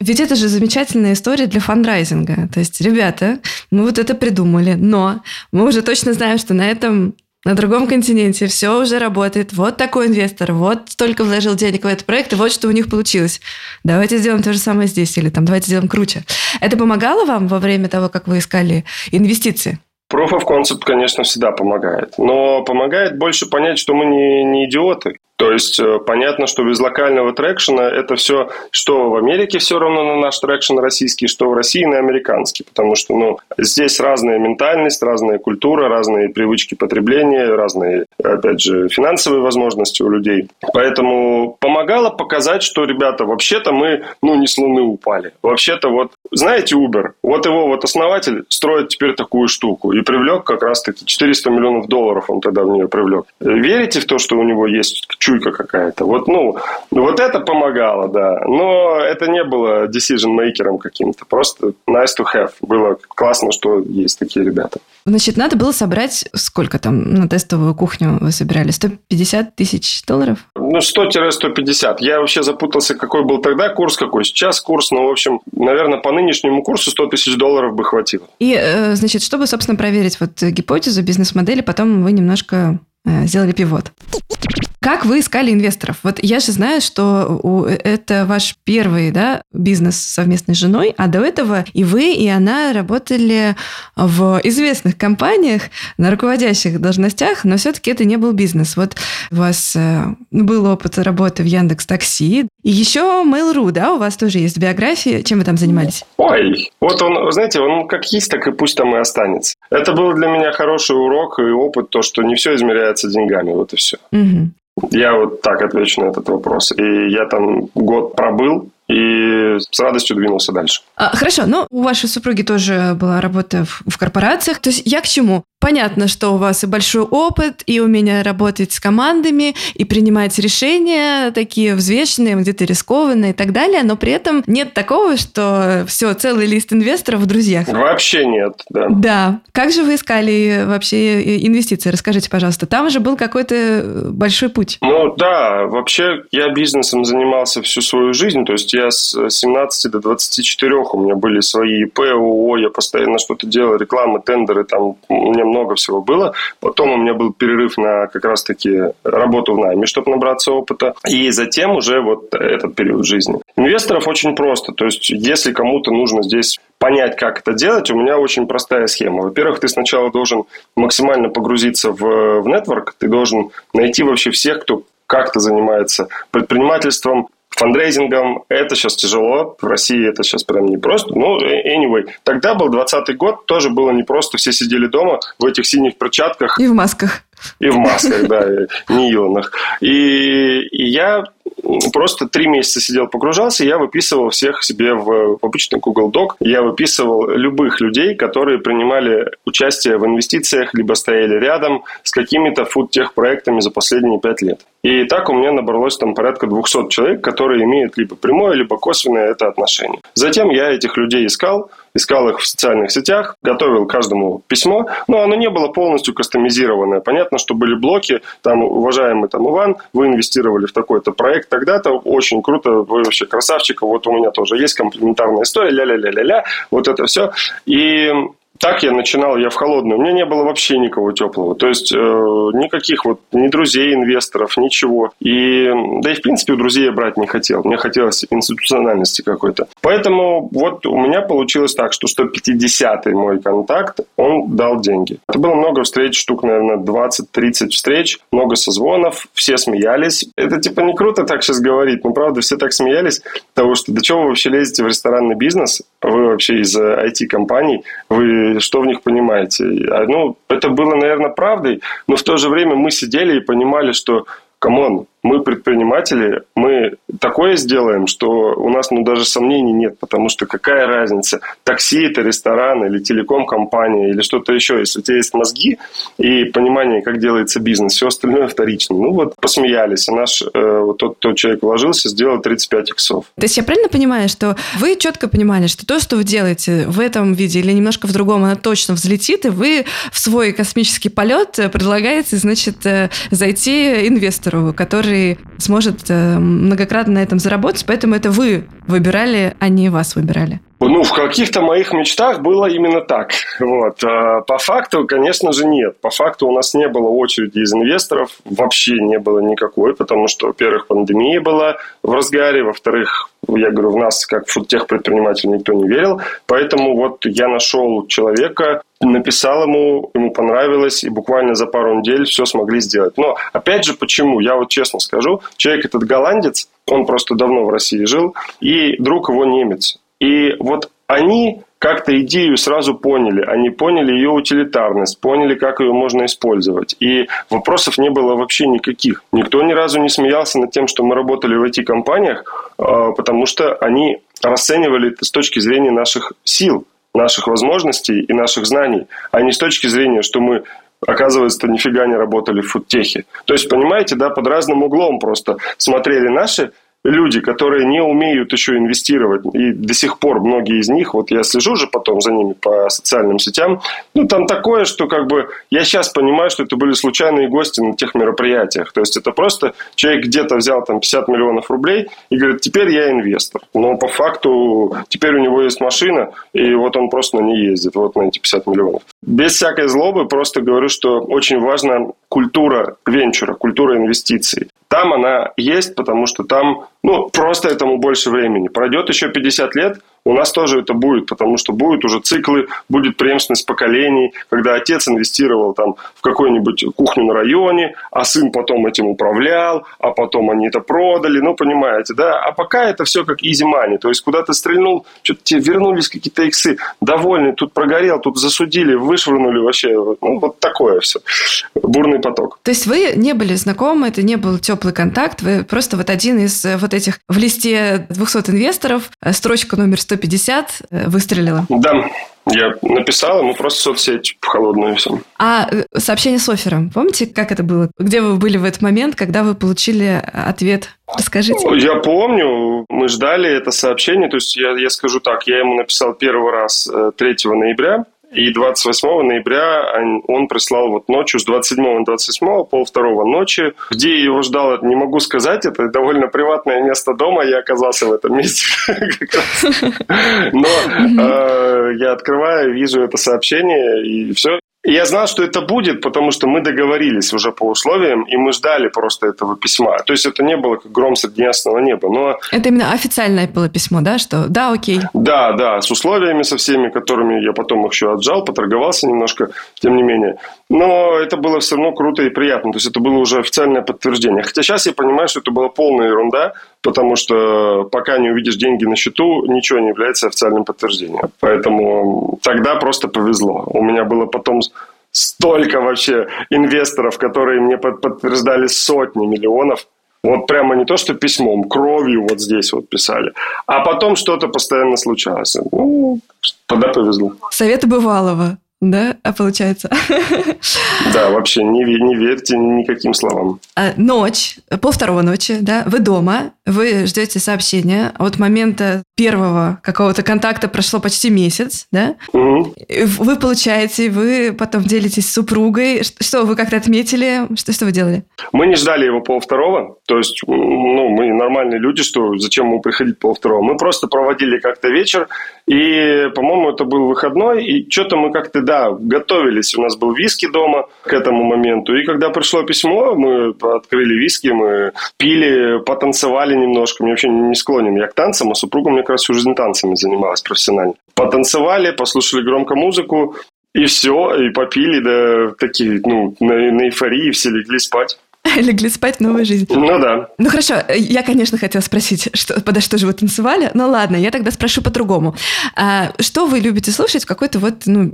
Ведь это же замечательная история для фандрайзинга. То есть, ребята, мы вот это придумали, но мы уже точно знаем, что на этом на другом континенте все уже работает. Вот такой инвестор, вот столько вложил денег в этот проект, и вот что у них получилось. Давайте сделаем то же самое здесь, или там давайте сделаем круче. Это помогало вам во время того, как вы искали инвестиции? Proof of concept, конечно, всегда помогает. Но помогает больше понять, что мы не, не идиоты. То есть э, понятно, что без локального трекшена это все, что в Америке все равно на наш трекшен российский, что в России на американский. Потому что ну, здесь разная ментальность, разная культура, разные привычки потребления, разные, опять же, финансовые возможности у людей. Поэтому помогало показать, что, ребята, вообще-то мы ну, не с Луны упали. Вообще-то вот, знаете, Uber, вот его вот основатель строит теперь такую штуку и привлек как раз-таки 400 миллионов долларов он тогда в нее привлек. Верите в то, что у него есть чуйка какая-то. Вот, ну, вот это помогало, да. Но это не было decision-мейкером каким-то. Просто nice to have. Было классно, что есть такие ребята. Значит, надо было собрать сколько там на тестовую кухню вы собирали? 150 тысяч долларов? Ну, 100-150. Я вообще запутался, какой был тогда курс, какой сейчас курс. Ну, в общем, наверное, по нынешнему курсу 100 тысяч долларов бы хватило. И, э, значит, чтобы, собственно, проверить вот гипотезу бизнес-модели, потом вы немножко сделали пивот. Как вы искали инвесторов? Вот я же знаю, что это ваш первый да, бизнес совместной с женой, а до этого и вы, и она работали в известных компаниях на руководящих должностях, но все-таки это не был бизнес. Вот у вас э, был опыт работы в Яндекс Такси, и еще Mail.ru, да, у вас тоже есть биография. Чем вы там занимались? Ой, вот он, знаете, он как есть, так и пусть там и останется. Это был для меня хороший урок и опыт, то, что не все измеряется деньгами, вот и все. Угу. Я вот так отвечу на этот вопрос. И я там год пробыл, и с радостью двинулся дальше. А, хорошо, но у вашей супруги тоже была работа в, в корпорациях. То есть я к чему? Понятно, что у вас и большой опыт, и умение работать с командами, и принимать решения такие взвешенные, где-то рискованные и так далее, но при этом нет такого, что все, целый лист инвесторов в друзьях. Вообще нет, да. Да. Как же вы искали вообще инвестиции? Расскажите, пожалуйста. Там же был какой-то большой путь. Ну да, вообще я бизнесом занимался всю свою жизнь, то есть я с 17 до 24 у меня были свои ИП, ООО, я постоянно что-то делал, рекламы, тендеры, там у меня много всего было. Потом у меня был перерыв на как раз-таки работу в найме, чтобы набраться опыта. И затем уже вот этот период жизни. Инвесторов очень просто. То есть, если кому-то нужно здесь понять, как это делать, у меня очень простая схема. Во-первых, ты сначала должен максимально погрузиться в, в нетворк, ты должен найти вообще всех, кто как-то занимается предпринимательством, фандрейзингом. Это сейчас тяжело. В России это сейчас прям непросто. Ну, anyway. Тогда был 20 год, тоже было непросто. Все сидели дома в этих синих перчатках. И в масках. И в масках, да, нейлонах. И, и я просто три месяца сидел, погружался, я выписывал всех себе в, в обычный Google Doc. Я выписывал любых людей, которые принимали участие в инвестициях, либо стояли рядом с какими-то фуд-тех-проектами за последние пять лет. И так у меня набралось там порядка 200 человек, которые имеют либо прямое, либо косвенное это отношение. Затем я этих людей искал, искал их в социальных сетях, готовил каждому письмо, но оно не было полностью кастомизированное. Понятно, что были блоки, там, уважаемый там Иван, вы инвестировали в такой-то проект тогда-то, очень круто, вы вообще красавчик, вот у меня тоже есть комплементарная история, ля-ля-ля-ля-ля, вот это все. И так я начинал, я в холодную. У меня не было вообще никого теплого. То есть э, никаких вот ни друзей, инвесторов, ничего. И да и в принципе у друзей я брать не хотел. Мне хотелось институциональности какой-то. Поэтому вот у меня получилось так, что 150-й мой контакт, он дал деньги. Это было много встреч, штук, наверное, 20-30 встреч, много созвонов, все смеялись. Это типа не круто так сейчас говорить, но правда все так смеялись, потому что до чего вы вообще лезете в ресторанный бизнес? Вы вообще из IT-компаний, вы что в них понимаете. А, ну, это было, наверное, правдой, но в то же время мы сидели и понимали, что, come on, мы предприниматели, мы такое сделаем, что у нас ну, даже сомнений нет, потому что какая разница, такси это ресторан или телеком-компания или что-то еще, если у тебя есть мозги и понимание, как делается бизнес, все остальное вторично. Ну вот посмеялись, и наш э, вот тот, тот человек вложился, сделал 35 иксов. То есть я правильно понимаю, что вы четко понимали, что то, что вы делаете в этом виде или немножко в другом, оно точно взлетит, и вы в свой космический полет предлагаете, значит, э, зайти инвестору, который который сможет э, многократно на этом заработать, поэтому это вы выбирали, а не вас выбирали. Ну, в каких-то моих мечтах было именно так. Вот. А по факту, конечно же, нет. По факту у нас не было очереди из инвесторов, вообще не было никакой, потому что, во-первых, пандемия была в разгаре, во-вторых, я говорю, в нас, как в тех предпринимателей, никто не верил. Поэтому вот я нашел человека, написал ему, ему понравилось, и буквально за пару недель все смогли сделать. Но, опять же, почему? Я вот честно скажу, человек этот голландец, он просто давно в России жил, и друг его немец. И вот они как-то идею сразу поняли. Они поняли ее утилитарность, поняли, как ее можно использовать. И вопросов не было вообще никаких. Никто ни разу не смеялся над тем, что мы работали в IT-компаниях, а, потому что они расценивали это с точки зрения наших сил, наших возможностей и наших знаний, а не с точки зрения, что мы оказывается, нифига не работали в фудтехе. То есть, понимаете, да, под разным углом просто смотрели наши люди, которые не умеют еще инвестировать, и до сих пор многие из них, вот я слежу же потом за ними по социальным сетям, ну, там такое, что как бы я сейчас понимаю, что это были случайные гости на тех мероприятиях. То есть, это просто человек где-то взял там 50 миллионов рублей и говорит, теперь я инвестор. Но по факту теперь у него есть машина, и вот он просто на ней ездит, вот на эти 50 миллионов. Без всякой злобы просто говорю, что очень важна культура венчура, культура инвестиций. Там она есть, потому что там, ну, просто этому больше времени. Пройдет еще 50 лет, у нас тоже это будет, потому что будут уже циклы, будет преемственность поколений, когда отец инвестировал там в какую-нибудь кухню на районе, а сын потом этим управлял, а потом они это продали, ну, понимаете, да? А пока это все как easy money, то есть куда ты стрельнул, что-то тебе вернулись какие-то иксы, довольный, тут прогорел, тут засудили, вышвырнули вообще, ну, вот такое все, бурный поток. То есть вы не были знакомы, это не был теплый контакт, вы просто вот один из э, вот этих в листе 200 инвесторов, э, строчка номер 100 150 э, выстрелила? Да, я написал ему просто соцсеть в холодную все. А э, сообщение с оффером, помните, как это было? Где вы были в этот момент, когда вы получили ответ? Расскажите. Я помню, мы ждали это сообщение, то есть я, я скажу так, я ему написал первый раз 3 э, ноября, и 28 ноября он прислал вот ночью с 27 на 28, пол второго ночи. Где я его ждал, не могу сказать. Это довольно приватное место дома. Я оказался в этом месте. Но э, я открываю, вижу это сообщение, и все. Я знал, что это будет, потому что мы договорились уже по условиям, и мы ждали просто этого письма. То есть это не было как гром среди ясного неба. Но... Это именно официальное было письмо, да? Что да, окей. Да, да, с условиями со всеми, которыми я потом их еще отжал, поторговался немножко, тем не менее. Но это было все равно круто и приятно. То есть это было уже официальное подтверждение. Хотя сейчас я понимаю, что это была полная ерунда, потому что пока не увидишь деньги на счету, ничего не является официальным подтверждением. Поэтому тогда просто повезло. У меня было потом столько вообще инвесторов, которые мне подтверждали сотни миллионов. Вот прямо не то, что письмом, кровью вот здесь вот писали. А потом что-то постоянно случалось. Ну, тогда повезло. Советы бывалого да, а получается? Да, вообще не, не верьте никаким словам. А, ночь, пол второго ночи, да, вы дома, вы ждете сообщения. От момента первого какого-то контакта прошло почти месяц, да? Угу. Вы получаете, вы потом делитесь с супругой. Что, вы как-то отметили? Что, что вы делали? Мы не ждали его пол второго. То есть, ну, мы нормальные люди, что зачем ему приходить пол второго? Мы просто проводили как-то вечер, и, по-моему, это был выходной, и что-то мы как-то, да, готовились. У нас был виски дома к этому моменту. И когда пришло письмо, мы открыли виски, мы пили, потанцевали немножко. Мне вообще не склонен я к танцам, а супруга мне как раз всю жизнь танцами занималась профессионально. Потанцевали, послушали громко музыку, и все, и попили, да, такие, ну, на, на эйфории, все легли спать. Легли спать в новую жизнь. Ну да. Ну хорошо, я, конечно, хотела спросить, что, подо что же вы танцевали. Ну ладно, я тогда спрошу по-другому. А, что вы любите слушать в какой-то вот, ну,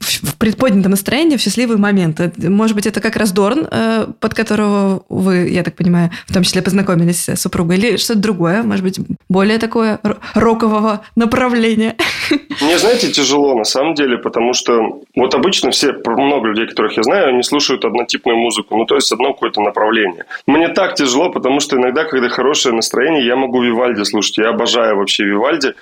в предподнятом настроении, в счастливый момент? Может быть, это как раз Дорн, э, под которого вы, я так понимаю, в том числе познакомились с супругой, или что-то другое, может быть, более такое рокового направления? Мне, знаете, тяжело на самом деле, потому что вот обычно все, много людей, которых я знаю, они слушают однотипную музыку, ну то есть одно какое-то направление. Мне так тяжело, потому что иногда, когда хорошее настроение, я могу Вивальди слушать. Я обожаю вообще Вивальди.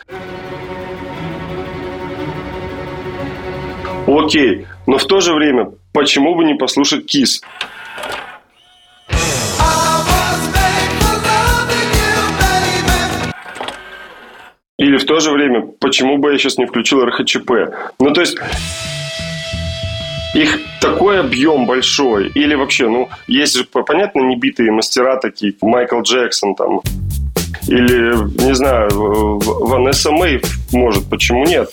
Окей, но в то же время, почему бы не послушать Кис? Или в то же время, почему бы я сейчас не включил РХЧП? Ну, то есть, их такой объем большой. Или вообще, ну, есть же, понятно, небитые мастера такие, Майкл Джексон там, или, не знаю, Ванесса Мэй может, почему нет?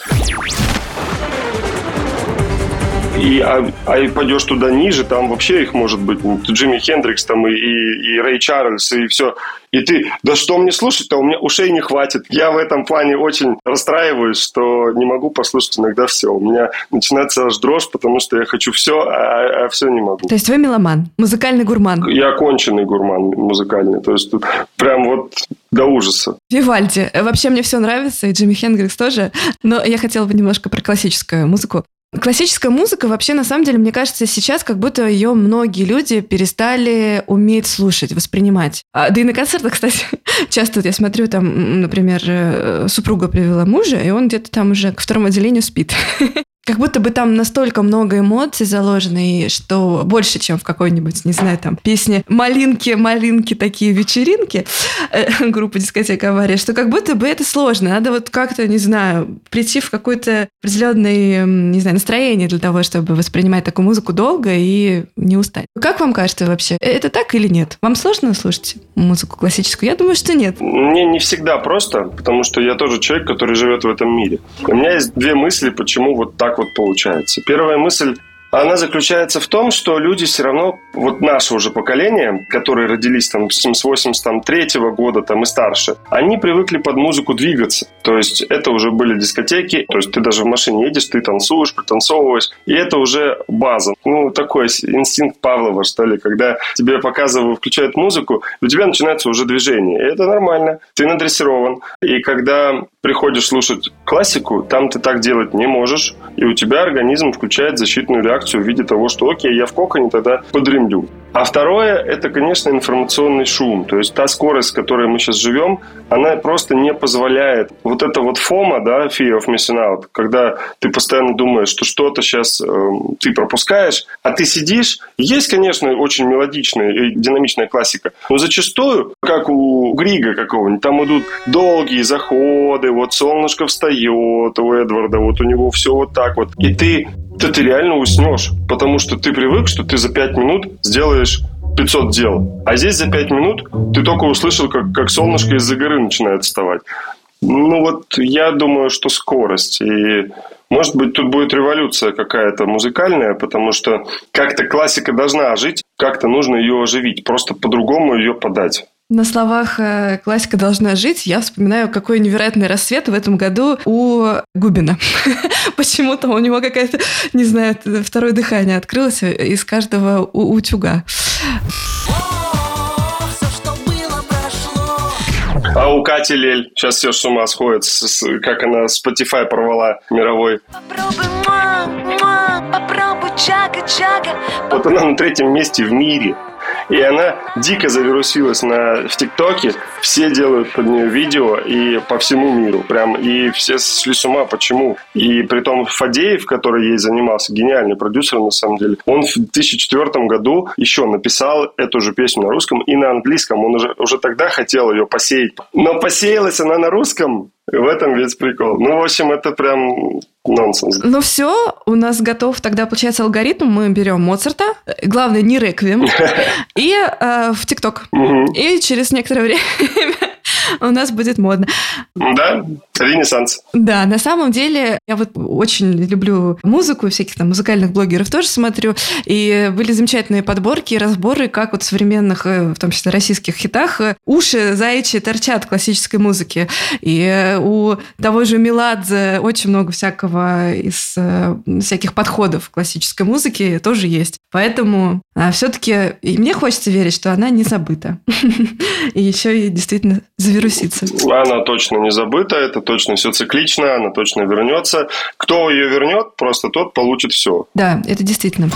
И, а, а пойдешь туда ниже, там вообще их может быть Джимми Хендрикс там и, и, и Рэй Чарльз, и все. И ты, да что мне слушать-то, у меня ушей не хватит. Я в этом плане очень расстраиваюсь, что не могу послушать иногда все. У меня начинается аж дрожь, потому что я хочу все, а, а все не могу. То есть вы меломан, музыкальный гурман? Я оконченный гурман музыкальный. То есть тут прям вот до ужаса. Вивальди. Вообще мне все нравится, и Джимми Хендрикс тоже. Но я хотела бы немножко про классическую музыку. Классическая музыка вообще, на самом деле, мне кажется, сейчас как будто ее многие люди перестали уметь слушать, воспринимать. А, да и на концертах, кстати, часто вот я смотрю, там, например, э, супруга привела мужа, и он где-то там уже к второму отделению спит. Как будто бы там настолько много эмоций заложено, и что больше, чем в какой-нибудь, не знаю, там, песне «Малинки, малинки, такие вечеринки» э, группа «Дискотека авария», что как будто бы это сложно. Надо вот как-то, не знаю, прийти в какое-то определенное, не знаю, настроение для того, чтобы воспринимать такую музыку долго и не устать. Как вам кажется вообще, это так или нет? Вам сложно слушать музыку классическую? Я думаю, что нет. Мне не всегда просто, потому что я тоже человек, который живет в этом мире. У меня есть две мысли, почему вот так так вот получается. Первая мысль она заключается в том, что люди все равно, вот наше уже поколение, которые родились там с 83 -го года там и старше, они привыкли под музыку двигаться. То есть это уже были дискотеки, то есть ты даже в машине едешь, ты танцуешь, пританцовываешь, и это уже база. Ну, такой инстинкт Павлова, что ли, когда тебе показывают, включают музыку, у тебя начинается уже движение. И это нормально, ты надрессирован. И когда приходишь слушать классику, там ты так делать не можешь, и у тебя организм включает защитную реакцию в виде того, что окей, я в коконе, тогда подремлю. А второе, это, конечно, информационный шум. То есть та скорость, с которой мы сейчас живем, она просто не позволяет. Вот это вот фома, да, fear of missing out, когда ты постоянно думаешь, что что-то сейчас э, ты пропускаешь, а ты сидишь. Есть, конечно, очень мелодичная и динамичная классика, но зачастую, как у Грига какого-нибудь, там идут долгие заходы, вот солнышко встает у Эдварда, вот у него все вот так вот. И ты, ты, ты реально уснешь, потому что ты привык, что ты за пять минут сделаешь 500 дел. А здесь за 5 минут ты только услышал, как, как солнышко из-за горы начинает вставать. Ну вот я думаю, что скорость. И может быть тут будет революция какая-то музыкальная, потому что как-то классика должна ожить, как-то нужно ее оживить, просто по-другому ее подать. На словах э, «классика должна жить» я вспоминаю, какой невероятный рассвет в этом году у Губина. Почему-то у него какая-то, не знаю, второе дыхание открылось из каждого утюга. А у Кати Лель сейчас все с ума сходит, как она Spotify порвала мировой. Попробуй, ма, ма, попробуй, чага, чага. Вот она на третьем месте в мире. И она дико завирусилась на, в ТикТоке. Все делают под нее видео и по всему миру. Прям и все сошли с ума. Почему? И при том Фадеев, который ей занимался, гениальный продюсер на самом деле, он в 2004 году еще написал эту же песню на русском и на английском. Он уже, уже тогда хотел ее посеять. Но посеялась она на русском в этом весь прикол. Ну, в общем, это прям нонсенс. Ну все, у нас готов тогда, получается, алгоритм. Мы берем Моцарта, главное, не реквием, и э, в ТикТок. И через некоторое время у нас будет модно. Да, ренессанс. Да, на самом деле я вот очень люблю музыку, всяких там музыкальных блогеров тоже смотрю, и были замечательные подборки и разборы, как вот в современных, э, в том числе российских хитах, э, уши заячьи торчат классической музыки. И э, у того же Меладзе очень много всякого из всяких подходов классической музыки тоже есть. Поэтому а, все-таки мне хочется верить, что она не забыта. И еще и действительно завирусится. Она точно не забыта, это точно все циклично, она точно вернется. Кто ее вернет, просто тот получит все. Да, это действительно.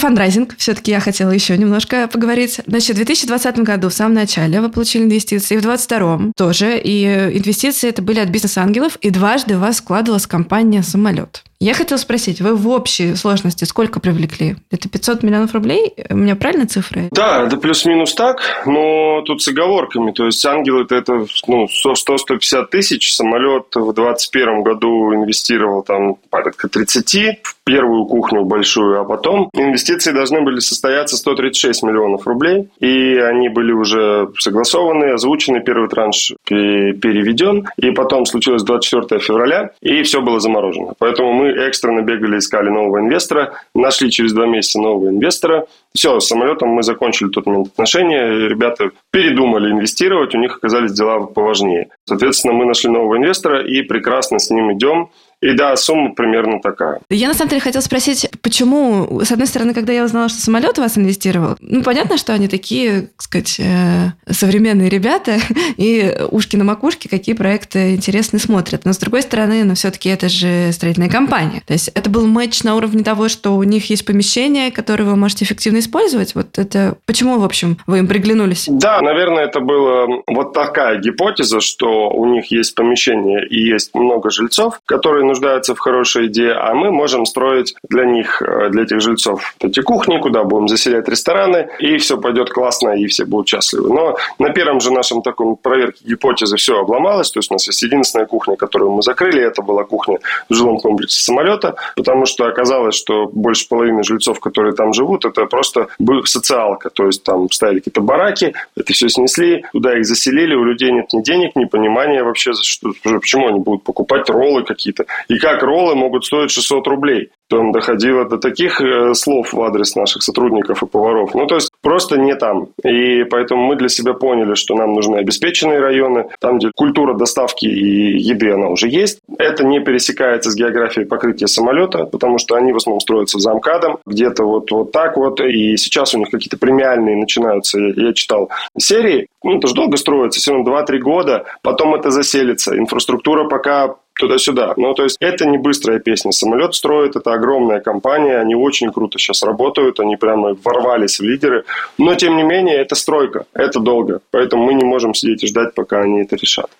Фандрайзинг все-таки я хотела еще немножко поговорить. Значит, в 2020 году, в самом начале, вы получили инвестиции, в 2022 тоже. И инвестиции это были от бизнес-ангелов, и дважды у вас складывалась компания «Самолет». Я хотела спросить, вы в общей сложности сколько привлекли? Это 500 миллионов рублей? У меня правильно цифры? Да, это плюс-минус так, но тут с оговорками. То есть ангел это, это ну, 100-150 тысяч. Самолет в 2021 году инвестировал там порядка 30 в первую кухню большую, а потом инвестиции должны были состояться 136 миллионов рублей. И они были уже согласованы, озвучены, первый транш переведен. И потом случилось 24 февраля, и все было заморожено. Поэтому мы экстренно бегали, искали нового инвестора, нашли через два месяца нового инвестора. Все, с самолетом мы закончили тот момент отношения, ребята передумали инвестировать, у них оказались дела поважнее. Соответственно, мы нашли нового инвестора и прекрасно с ним идем. И да, сумма примерно такая. Я на самом деле хотела спросить, почему, с одной стороны, когда я узнала, что самолет у вас инвестировал, ну, понятно, что они такие, так сказать, э, современные ребята, и ушки на макушке, какие проекты интересные смотрят. Но с другой стороны, ну, все-таки это же строительная компания. То есть это был матч на уровне того, что у них есть помещение, которое вы можете эффективно использовать. Вот это почему, в общем, вы им приглянулись? Да, наверное, это была вот такая гипотеза, что у них есть помещение и есть много жильцов, которые нуждаются в хорошей идее, а мы можем строить для них, э, для этих жильцов эти кухни, куда будем заселять рестораны, и все пойдет классно, и все будут счастливы. Но на первом же нашем таком проверке гипотезы все обломалось, то есть у нас есть единственная кухня, которую мы закрыли, это была кухня в жилом комплексе самолета, потому что оказалось, что больше половины жильцов, которые там живут, это просто социалка, то есть там ставили какие-то бараки, это все снесли, туда их заселили, у людей нет ни денег, ни понимания вообще, что, почему они будут покупать роллы какие-то и как роллы могут стоить 600 рублей. Там доходило до таких э, слов в адрес наших сотрудников и поваров. Ну, то есть просто не там. И поэтому мы для себя поняли, что нам нужны обеспеченные районы, там, где культура доставки и еды, она уже есть. Это не пересекается с географией покрытия самолета, потому что они в основном строятся за МКАДом, где-то вот, вот так вот. И сейчас у них какие-то премиальные начинаются, я, читал, серии. Ну, это же долго строится, все равно 2-3 года, потом это заселится. Инфраструктура пока туда-сюда. Ну, то есть это не быстрая песня. Самолет строит, это огромная компания, они очень круто сейчас работают, они прямо ворвались в лидеры. Но, тем не менее, это стройка, это долго. Поэтому мы не можем сидеть и ждать, пока они это решат.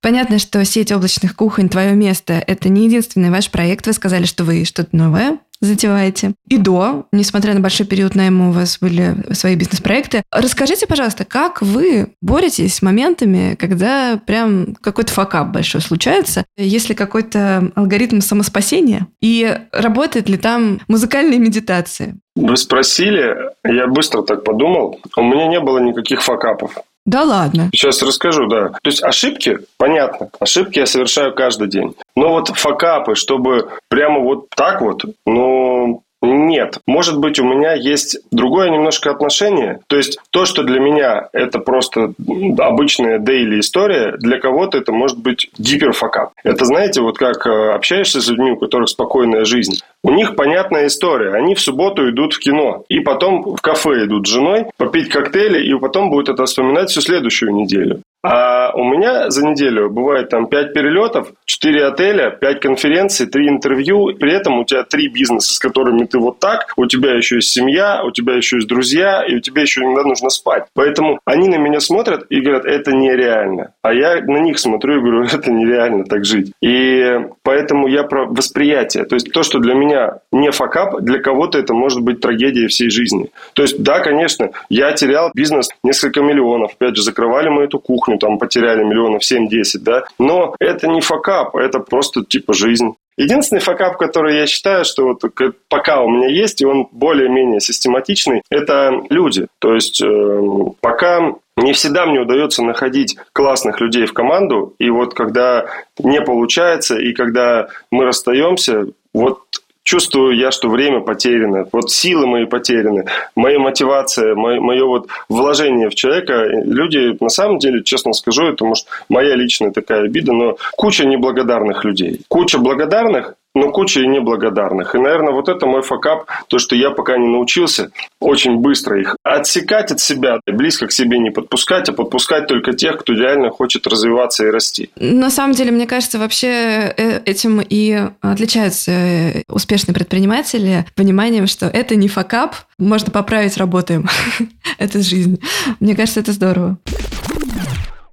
Понятно, что сеть облачных кухонь «Твое место» — это не единственный ваш проект. Вы сказали, что вы что-то новое затеваете. И до, несмотря на большой период найма, у вас были свои бизнес-проекты. Расскажите, пожалуйста, как вы боретесь с моментами, когда прям какой-то факап большой случается? Есть ли какой-то алгоритм самоспасения? И работает ли там музыкальная медитация? Вы спросили, я быстро так подумал. У меня не было никаких факапов. Да ладно. Сейчас расскажу, да. То есть ошибки, понятно, ошибки я совершаю каждый день. Но вот факапы, чтобы прямо вот так вот, ну, нет. Может быть, у меня есть другое немножко отношение. То есть, то, что для меня это просто обычная дейли история, для кого-то это может быть гиперфакап. Это, знаете, вот как э, общаешься с людьми, у которых спокойная жизнь. У них понятная история. Они в субботу идут в кино. И потом в кафе идут с женой попить коктейли, и потом будут это вспоминать всю следующую неделю. А у меня за неделю бывает там 5 перелетов, 4 отеля, 5 конференций, 3 интервью. При этом у тебя 3 бизнеса, с которыми ты вот так. У тебя еще есть семья, у тебя еще есть друзья, и у тебя еще иногда нужно спать. Поэтому они на меня смотрят и говорят, это нереально. А я на них смотрю и говорю, это нереально так жить. И поэтому я про восприятие. То есть то, что для меня не fuckup, для кого-то это может быть трагедия всей жизни. То есть да, конечно, я терял бизнес несколько миллионов. Опять же, закрывали мы эту кухню там потеряли миллионов 7-10, да. Но это не fuckup, это просто типа жизнь. Единственный fuckup, который я считаю, что вот пока у меня есть, и он более-менее систематичный, это люди. То есть э, пока не всегда мне удается находить классных людей в команду, и вот когда не получается, и когда мы расстаемся, вот чувствую я, что время потеряно, вот силы мои потеряны, моя мотивация, мое, мое вот вложение в человека. Люди, на самом деле, честно скажу, это может моя личная такая обида, но куча неблагодарных людей. Куча благодарных, но куча и неблагодарных. И, наверное, вот это мой факап, то, что я пока не научился очень быстро их отсекать от себя, близко к себе не подпускать, а подпускать только тех, кто реально хочет развиваться и расти. На самом деле, мне кажется, вообще э, этим и отличаются э, успешные предприниматели пониманием, что это не факап, можно поправить, работаем. это жизнь. Мне кажется, это здорово.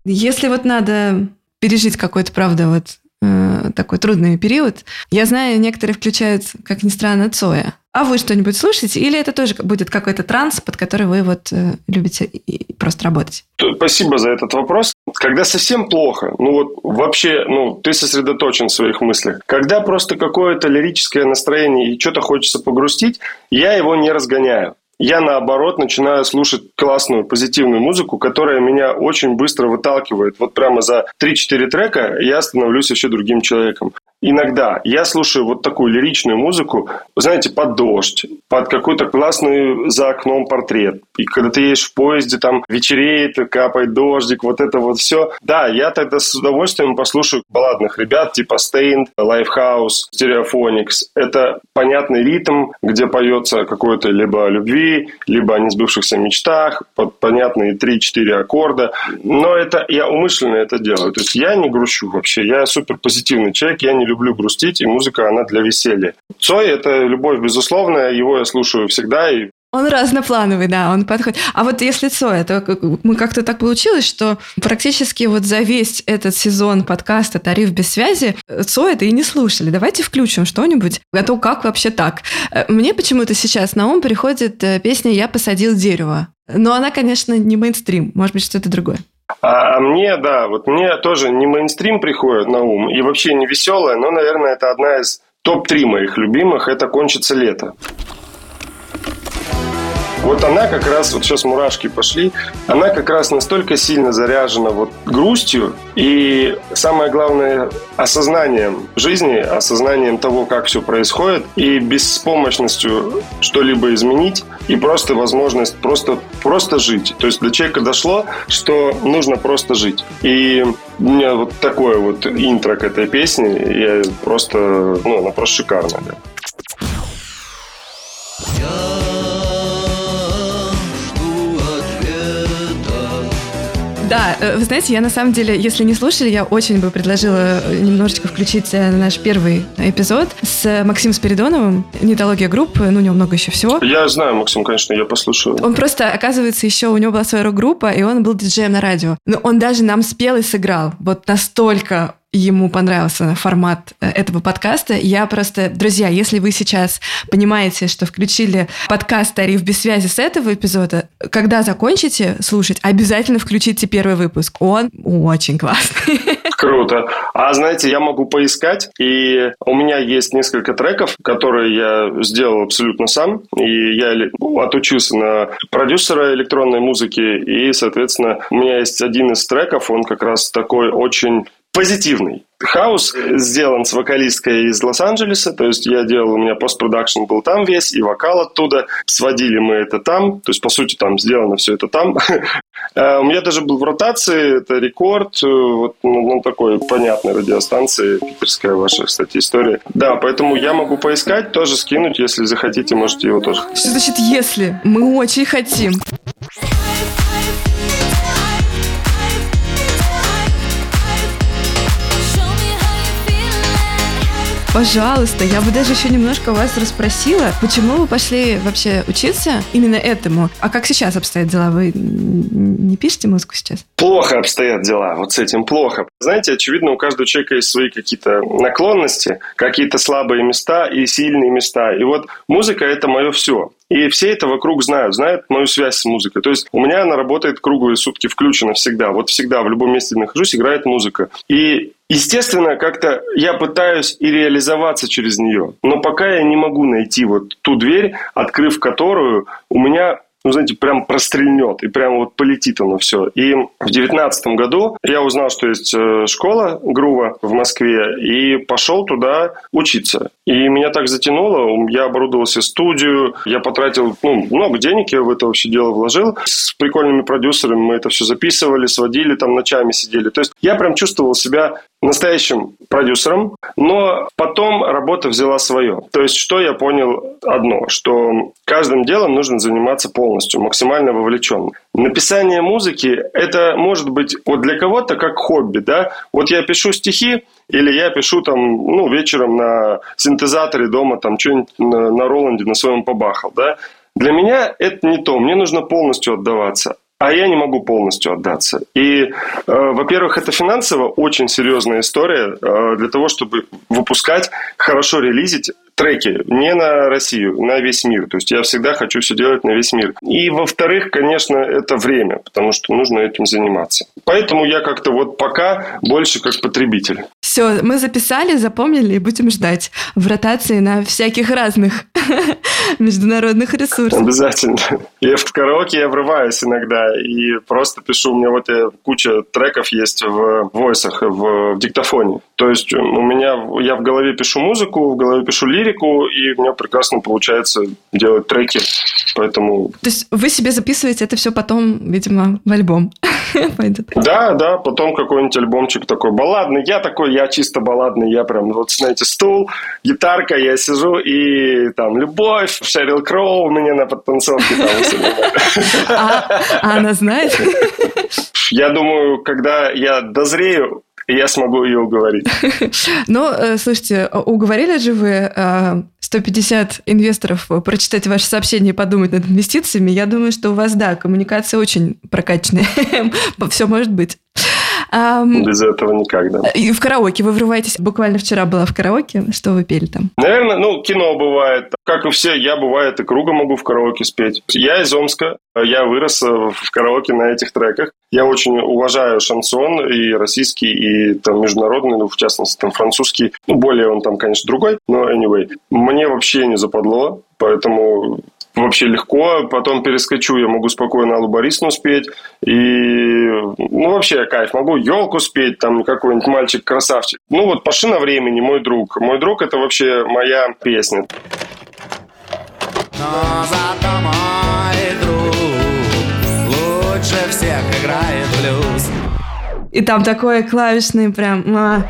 Если вот надо пережить какой-то, правда, вот Э, такой трудный период. Я знаю, некоторые включают, как ни странно, Цоя. А вы что-нибудь слушаете? Или это тоже будет какой-то транс, под который вы вот э, любите просто работать? Спасибо за этот вопрос. Когда совсем плохо, ну вот вообще, ну, ты сосредоточен в своих мыслях. Когда просто какое-то лирическое настроение и что-то хочется погрустить, я его не разгоняю я наоборот начинаю слушать классную позитивную музыку, которая меня очень быстро выталкивает. Вот прямо за 3-4 трека я становлюсь вообще другим человеком иногда я слушаю вот такую лиричную музыку, знаете, под дождь, под какой-то классный за окном портрет. И когда ты едешь в поезде, там вечереет, капает дождик, вот это вот все. Да, я тогда с удовольствием послушаю балладных ребят типа Stained, Lifehouse, Stereophonics. Это понятный ритм, где поется какой-то либо о любви, либо о несбывшихся мечтах, под понятные 3-4 аккорда. Но это я умышленно это делаю. То есть я не грущу вообще. Я супер позитивный человек, я не люблю грустить, и музыка, она для веселья. Цой – это любовь безусловная, его я слушаю всегда, и он разноплановый, да, он подходит. А вот если Цоя, то мы как-то так получилось, что практически вот за весь этот сезон подкаста «Тариф без связи» Цоя это и не слушали. Давайте включим что-нибудь, а то как вообще так. Мне почему-то сейчас на ум приходит э, песня «Я посадил дерево». Но она, конечно, не мейнстрим, может быть, что-то другое. А, а мне, да, вот мне тоже не мейнстрим приходит на ум, и вообще не веселая, но, наверное, это одна из топ-3 моих любимых, это «Кончится лето». Вот она как раз, вот сейчас мурашки пошли, она как раз настолько сильно заряжена вот грустью и, самое главное, осознанием жизни, осознанием того, как все происходит, и беспомощностью что-либо изменить, и просто возможность просто, просто жить. То есть до человека дошло, что нужно просто жить. И у меня вот такое вот интро к этой песне, я просто, ну, она просто шикарная. Да. Да, э, вы знаете, я на самом деле, если не слушали, я очень бы предложила э, немножечко включить э, наш первый эпизод с Максимом Спиридоновым, нетология группы, ну, у него много еще всего. Я знаю, Максим, конечно, я послушаю. Он просто, оказывается, еще у него была своя рок-группа, и он был диджеем на радио. Но он даже нам спел и сыграл. Вот настолько ему понравился формат э, этого подкаста. Я просто, друзья, если вы сейчас понимаете, что включили подкаст «Тариф без связи» с этого эпизода, когда закончите слушать, обязательно включите первый выпуск. Он очень классный. Круто. А знаете, я могу поискать, и у меня есть несколько треков, которые я сделал абсолютно сам, и я ну, отучился на продюсера электронной музыки, и, соответственно, у меня есть один из треков, он как раз такой очень позитивный. Хаус сделан с вокалисткой из Лос-Анджелеса, то есть я делал, у меня постпродакшн был там весь, и вокал оттуда, сводили мы это там, то есть, по сути, там сделано все это там. Э, у меня даже был в ротации, это рекорд, э, вот ну, на такой понятной радиостанции, питерская ваша, кстати, история. Да, поэтому я могу поискать, тоже скинуть, если захотите, можете его тоже. Что значит «если»? Мы очень хотим. Пожалуйста, я бы даже еще немножко вас расспросила, почему вы пошли вообще учиться именно этому? А как сейчас обстоят дела? Вы не пишете музыку сейчас? Плохо обстоят дела, вот с этим плохо. Знаете, очевидно, у каждого человека есть свои какие-то наклонности, какие-то слабые места и сильные места. И вот музыка – это мое все. И все это вокруг знают, знают мою связь с музыкой. То есть у меня она работает круглые сутки включена всегда. Вот всегда, в любом месте нахожусь, играет музыка. И Естественно, как-то я пытаюсь и реализоваться через нее, но пока я не могу найти вот ту дверь, открыв которую у меня ну, знаете, прям прострельнет, и прям вот полетит оно все. И в девятнадцатом году я узнал, что есть э, школа Грува в Москве, и пошел туда учиться. И меня так затянуло, я оборудовал себе студию, я потратил ну, много денег, я в это вообще дело вложил. С прикольными продюсерами мы это все записывали, сводили, там ночами сидели. То есть я прям чувствовал себя настоящим продюсером, но потом работа взяла свое. То есть что я понял одно, что каждым делом нужно заниматься полностью, максимально вовлеченно. Написание музыки – это может быть вот для кого-то как хобби, да? Вот я пишу стихи, или я пишу там, ну, вечером на синтезаторе дома там что-нибудь на, на Роланде на своем побахал, да? Для меня это не то, мне нужно полностью отдаваться а я не могу полностью отдаться. И, э, во-первых, это финансово очень серьезная история э, для того, чтобы выпускать, хорошо релизить треки не на Россию, на весь мир. То есть я всегда хочу все делать на весь мир. И, во-вторых, конечно, это время, потому что нужно этим заниматься. Поэтому я как-то вот пока больше как потребитель. Все, мы записали, запомнили и будем ждать в ротации на всяких разных международных ресурсах. Обязательно. Я в караоке я врываюсь иногда и просто пишу. У меня вот э, куча треков есть в войсах, в, в диктофоне. То есть у меня, я в голове пишу музыку, в голове пишу лирику, и у меня прекрасно получается делать треки. Поэтому... То есть вы себе записываете это все потом, видимо, в альбом пойдет? Да, да, потом какой-нибудь альбомчик такой балладный. Я такой, я чисто балладный, я прям, вот знаете, стул, гитарка, я сижу и там любовь, Шерил Кроу у меня на подтанцовке там. А, а она знает? Я думаю, когда я дозрею, я смогу ее уговорить. Ну, э, слушайте, уговорили же вы 150 э, инвесторов прочитать ваше сообщение и подумать над инвестициями? Я думаю, что у вас, да, коммуникация очень прокачанная. Все может быть. Без этого никак, да. И в караоке вы врываетесь. Буквально вчера была в караоке. Что вы пели там? Наверное, ну, кино бывает. Как и все, я бывает и круга могу в караоке спеть. Я из Омска. Я вырос э, в караоке на этих треках. Я очень уважаю шансон и российский, и там международный, ну, в частности, там французский. Ну, более он там, конечно, другой, но anyway. Мне вообще не западло, поэтому вообще легко. Потом перескочу, я могу спокойно Аллу Борисовну спеть. И, ну, вообще кайф. Могу елку спеть, там какой-нибудь мальчик-красавчик. Ну, вот «Пашина времени», мой друг. Мой друг – это вообще моя песня. Но зато мой друг лучше всех играет блюз. И там такое клавишный прям... А.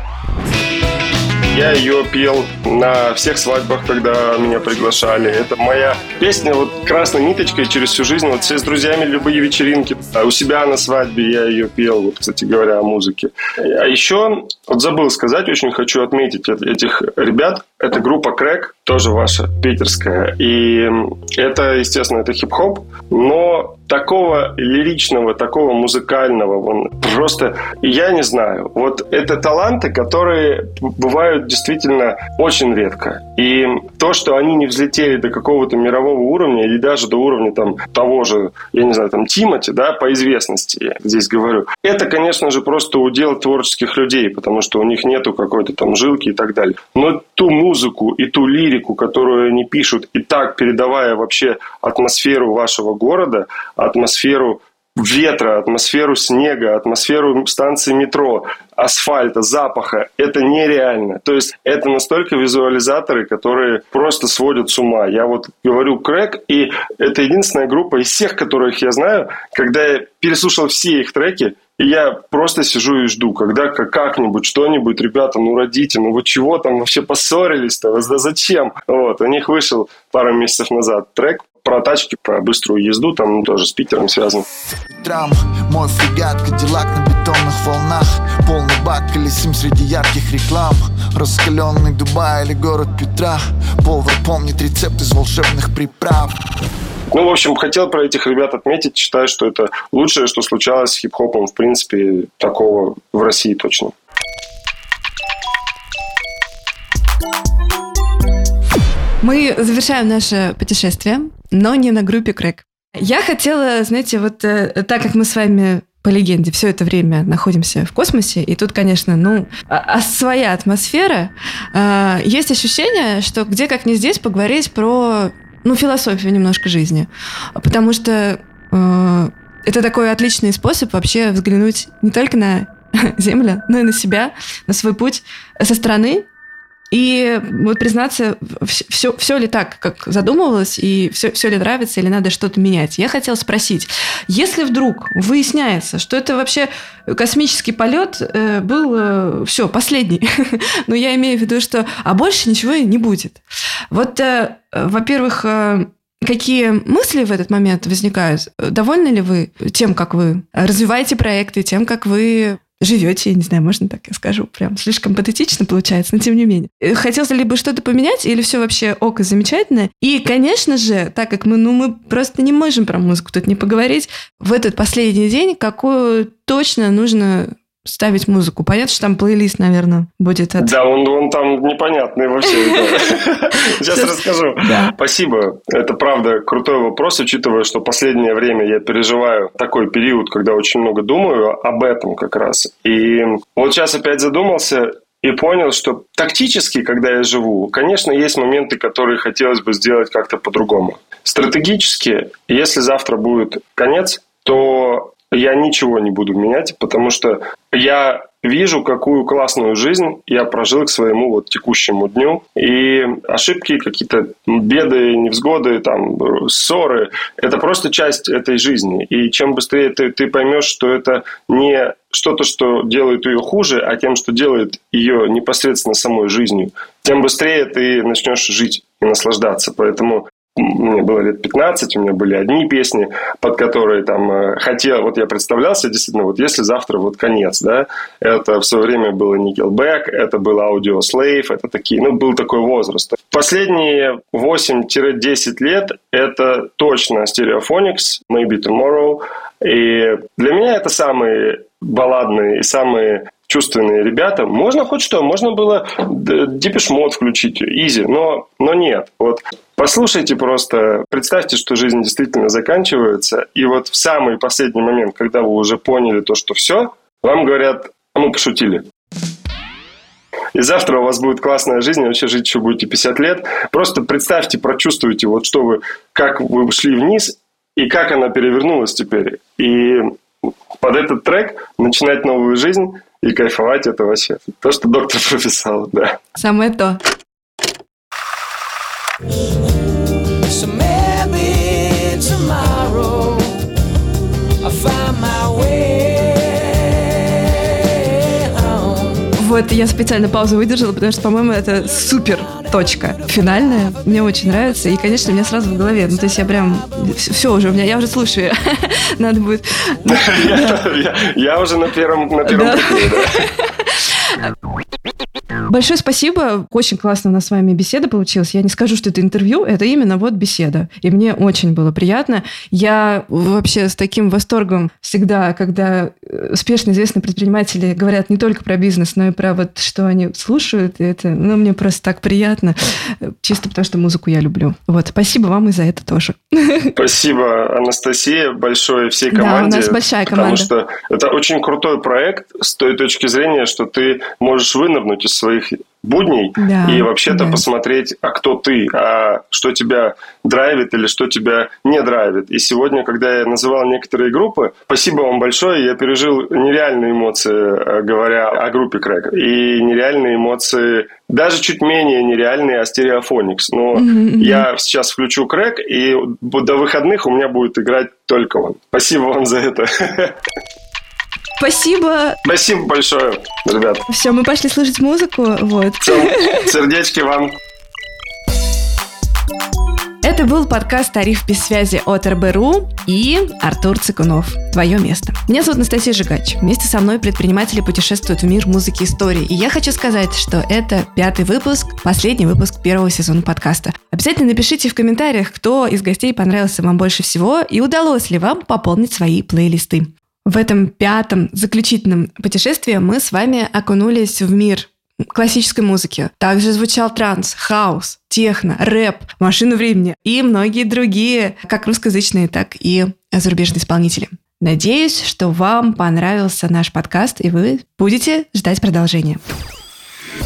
Я ее пел на всех свадьбах, когда меня приглашали. Это моя песня вот красной ниточкой через всю жизнь. Вот все с друзьями любые вечеринки. А у себя на свадьбе я ее пел, вот, кстати говоря, о музыке. А еще, вот забыл сказать, очень хочу отметить этих ребят. Это группа Крэк, тоже ваша, питерская. И это, естественно, это хип-хоп, но такого лиричного, такого музыкального, он просто, я не знаю. Вот это таланты, которые бывают действительно очень редко. И то, что они не взлетели до какого-то мирового уровня или даже до уровня там того же, я не знаю, там Тимати, да, по известности, я здесь говорю, это, конечно же, просто удел творческих людей, потому что у них нету какой-то там жилки и так далее. Но ту музыку и ту лирику, которую они пишут, и так передавая вообще атмосферу вашего города, атмосферу ветра, атмосферу снега, атмосферу станции метро, асфальта, запаха. Это нереально. То есть это настолько визуализаторы, которые просто сводят с ума. Я вот говорю крэк, и это единственная группа из всех, которых я знаю, когда я переслушал все их треки, и я просто сижу и жду, когда как-нибудь что-нибудь, ребята, ну родите, ну вы чего там вообще поссорились-то, да зачем? Вот, у них вышел пару месяцев назад трек про тачки, про быструю езду, там тоже с Питером связан. Трам, мой фрегат, кадиллак на бетонных волнах, полный бак, колесим среди ярких реклам, раскаленный Дубай или город Петра, повар помнит рецепт из волшебных приправ. Ну, в общем, хотел про этих ребят отметить. Считаю, что это лучшее, что случалось с хип-хопом, в принципе, такого в России точно. Мы завершаем наше путешествие, но не на группе Крэк. Я хотела, знаете, вот э, так как мы с вами по легенде, все это время находимся в космосе, и тут, конечно, ну, а, а своя атмосфера. Э, есть ощущение, что где как не здесь поговорить про ну, философию немножко жизни. Потому что э, это такой отличный способ вообще взглянуть не только на Землю, но и на себя, на свой путь со стороны, и вот признаться, все, все ли так, как задумывалось, и все, все ли нравится, или надо что-то менять. Я хотела спросить, если вдруг выясняется, что это вообще космический полет э, был э, все, последний, но я имею в виду, что а больше ничего не будет. Вот, э, во-первых, Какие мысли в этот момент возникают? Довольны ли вы тем, как вы развиваете проекты, тем, как вы живете, я не знаю, можно так я скажу, прям слишком патетично получается, но тем не менее. Э, хотелось ли бы что-то поменять или все вообще ок и замечательно? И, конечно же, так как мы, ну, мы просто не можем про музыку тут не поговорить, в этот последний день какую точно нужно ставить музыку. Понятно, что там плейлист, наверное, будет. От... Да, он, он там непонятный вообще. Сейчас расскажу. Спасибо. Это правда крутой вопрос, учитывая, что последнее время я переживаю такой период, когда очень много думаю об этом как раз. И вот сейчас опять задумался, и понял, что тактически, когда я живу, конечно, есть моменты, которые хотелось бы сделать как-то по-другому. Стратегически, если завтра будет конец, то я ничего не буду менять, потому что я вижу, какую классную жизнь я прожил к своему вот текущему дню. И ошибки, какие-то беды, невзгоды, там, ссоры – это просто часть этой жизни. И чем быстрее ты, ты поймешь, что это не что-то, что делает ее хуже, а тем, что делает ее непосредственно самой жизнью, тем быстрее ты начнешь жить и наслаждаться. Поэтому мне было лет 15, у меня были одни песни, под которые там э, хотел, вот я представлялся действительно, вот если завтра вот конец, да, это в свое время было Nickelback, это был Audio Slave, это такие, ну, был такой возраст. Последние 8-10 лет это точно Stereophonics, Maybe Tomorrow, и для меня это самые балладные и самые чувственные ребята. Можно хоть что, можно было Depeche Mode включить, easy, но, но нет. Вот послушайте просто, представьте, что жизнь действительно заканчивается, и вот в самый последний момент, когда вы уже поняли то, что все, вам говорят, а мы пошутили. И завтра у вас будет классная жизнь, и вообще жить еще будете 50 лет. Просто представьте, прочувствуйте, вот что вы, как вы шли вниз, и как она перевернулась теперь. И под этот трек начинать новую жизнь и кайфовать это вообще. То, что доктор прописал, да. Самое то. Вот я специально паузу выдержала, потому что, по-моему, это супер точка финальная. Мне очень нравится. И, конечно, у меня сразу в голове. Ну, то есть я прям... Все уже, у меня, я уже слушаю. Надо будет... Я уже на первом на первом. Большое спасибо. Очень классно у нас с вами беседа получилась. Я не скажу, что это интервью, это именно вот беседа. И мне очень было приятно. Я вообще с таким восторгом всегда, когда э, успешно известные предприниматели говорят не только про бизнес, но и про вот что они слушают. И это, ну, мне просто так приятно. Чисто потому, что музыку я люблю. Вот, спасибо вам и за это тоже. Спасибо, Анастасия, большое всей команде. Да, у нас большая команда. Потому что это очень крутой проект с той точки зрения, что ты можешь вынырнуть из своих будней да, и вообще-то да. посмотреть, а кто ты, а что тебя драйвит или что тебя не драйвит. И сегодня, когда я называл некоторые группы, спасибо вам большое, я пережил нереальные эмоции, э, говоря о группе Крэк, и нереальные эмоции, даже чуть менее нереальные, а стереофоникс. Но mm-hmm. я сейчас включу Крэк, и до выходных у меня будет играть только он. Спасибо вам за это. Спасибо. Спасибо большое, ребят. Все, мы пошли слушать музыку. Вот. Все, сердечки вам. Это был подкаст «Тариф без связи» от РБРУ и Артур Цикунов. Твое место. Меня зовут Анастасия Жигач. Вместе со мной предприниматели путешествуют в мир музыки и истории. И я хочу сказать, что это пятый выпуск, последний выпуск первого сезона подкаста. Обязательно напишите в комментариях, кто из гостей понравился вам больше всего и удалось ли вам пополнить свои плейлисты. В этом пятом заключительном путешествии мы с вами окунулись в мир классической музыки. Также звучал транс, хаос, техно, рэп, машину времени и многие другие, как русскоязычные, так и зарубежные исполнители. Надеюсь, что вам понравился наш подкаст, и вы будете ждать продолжения.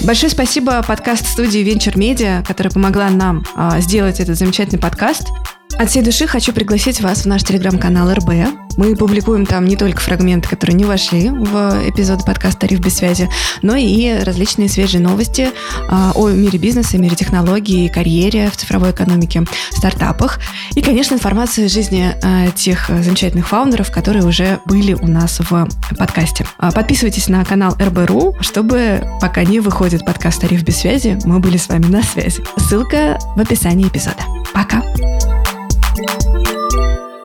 Большое спасибо подкаст-студии Venture Media, которая помогла нам а, сделать этот замечательный подкаст. От всей души хочу пригласить вас в наш телеграм-канал РБ. Мы публикуем там не только фрагменты, которые не вошли в эпизод подкаста «Тариф без связи», но и различные свежие новости а, о мире бизнеса, мире технологий, карьере в цифровой экономике, стартапах. И, конечно, информацию из жизни а, тех замечательных фаундеров, которые уже были у нас в подкасте. А, подписывайтесь на канал РБРУ, чтобы пока не выходит подкаст «Тариф без связи», мы были с вами на связи. Ссылка в описании эпизода. Пока! Thank you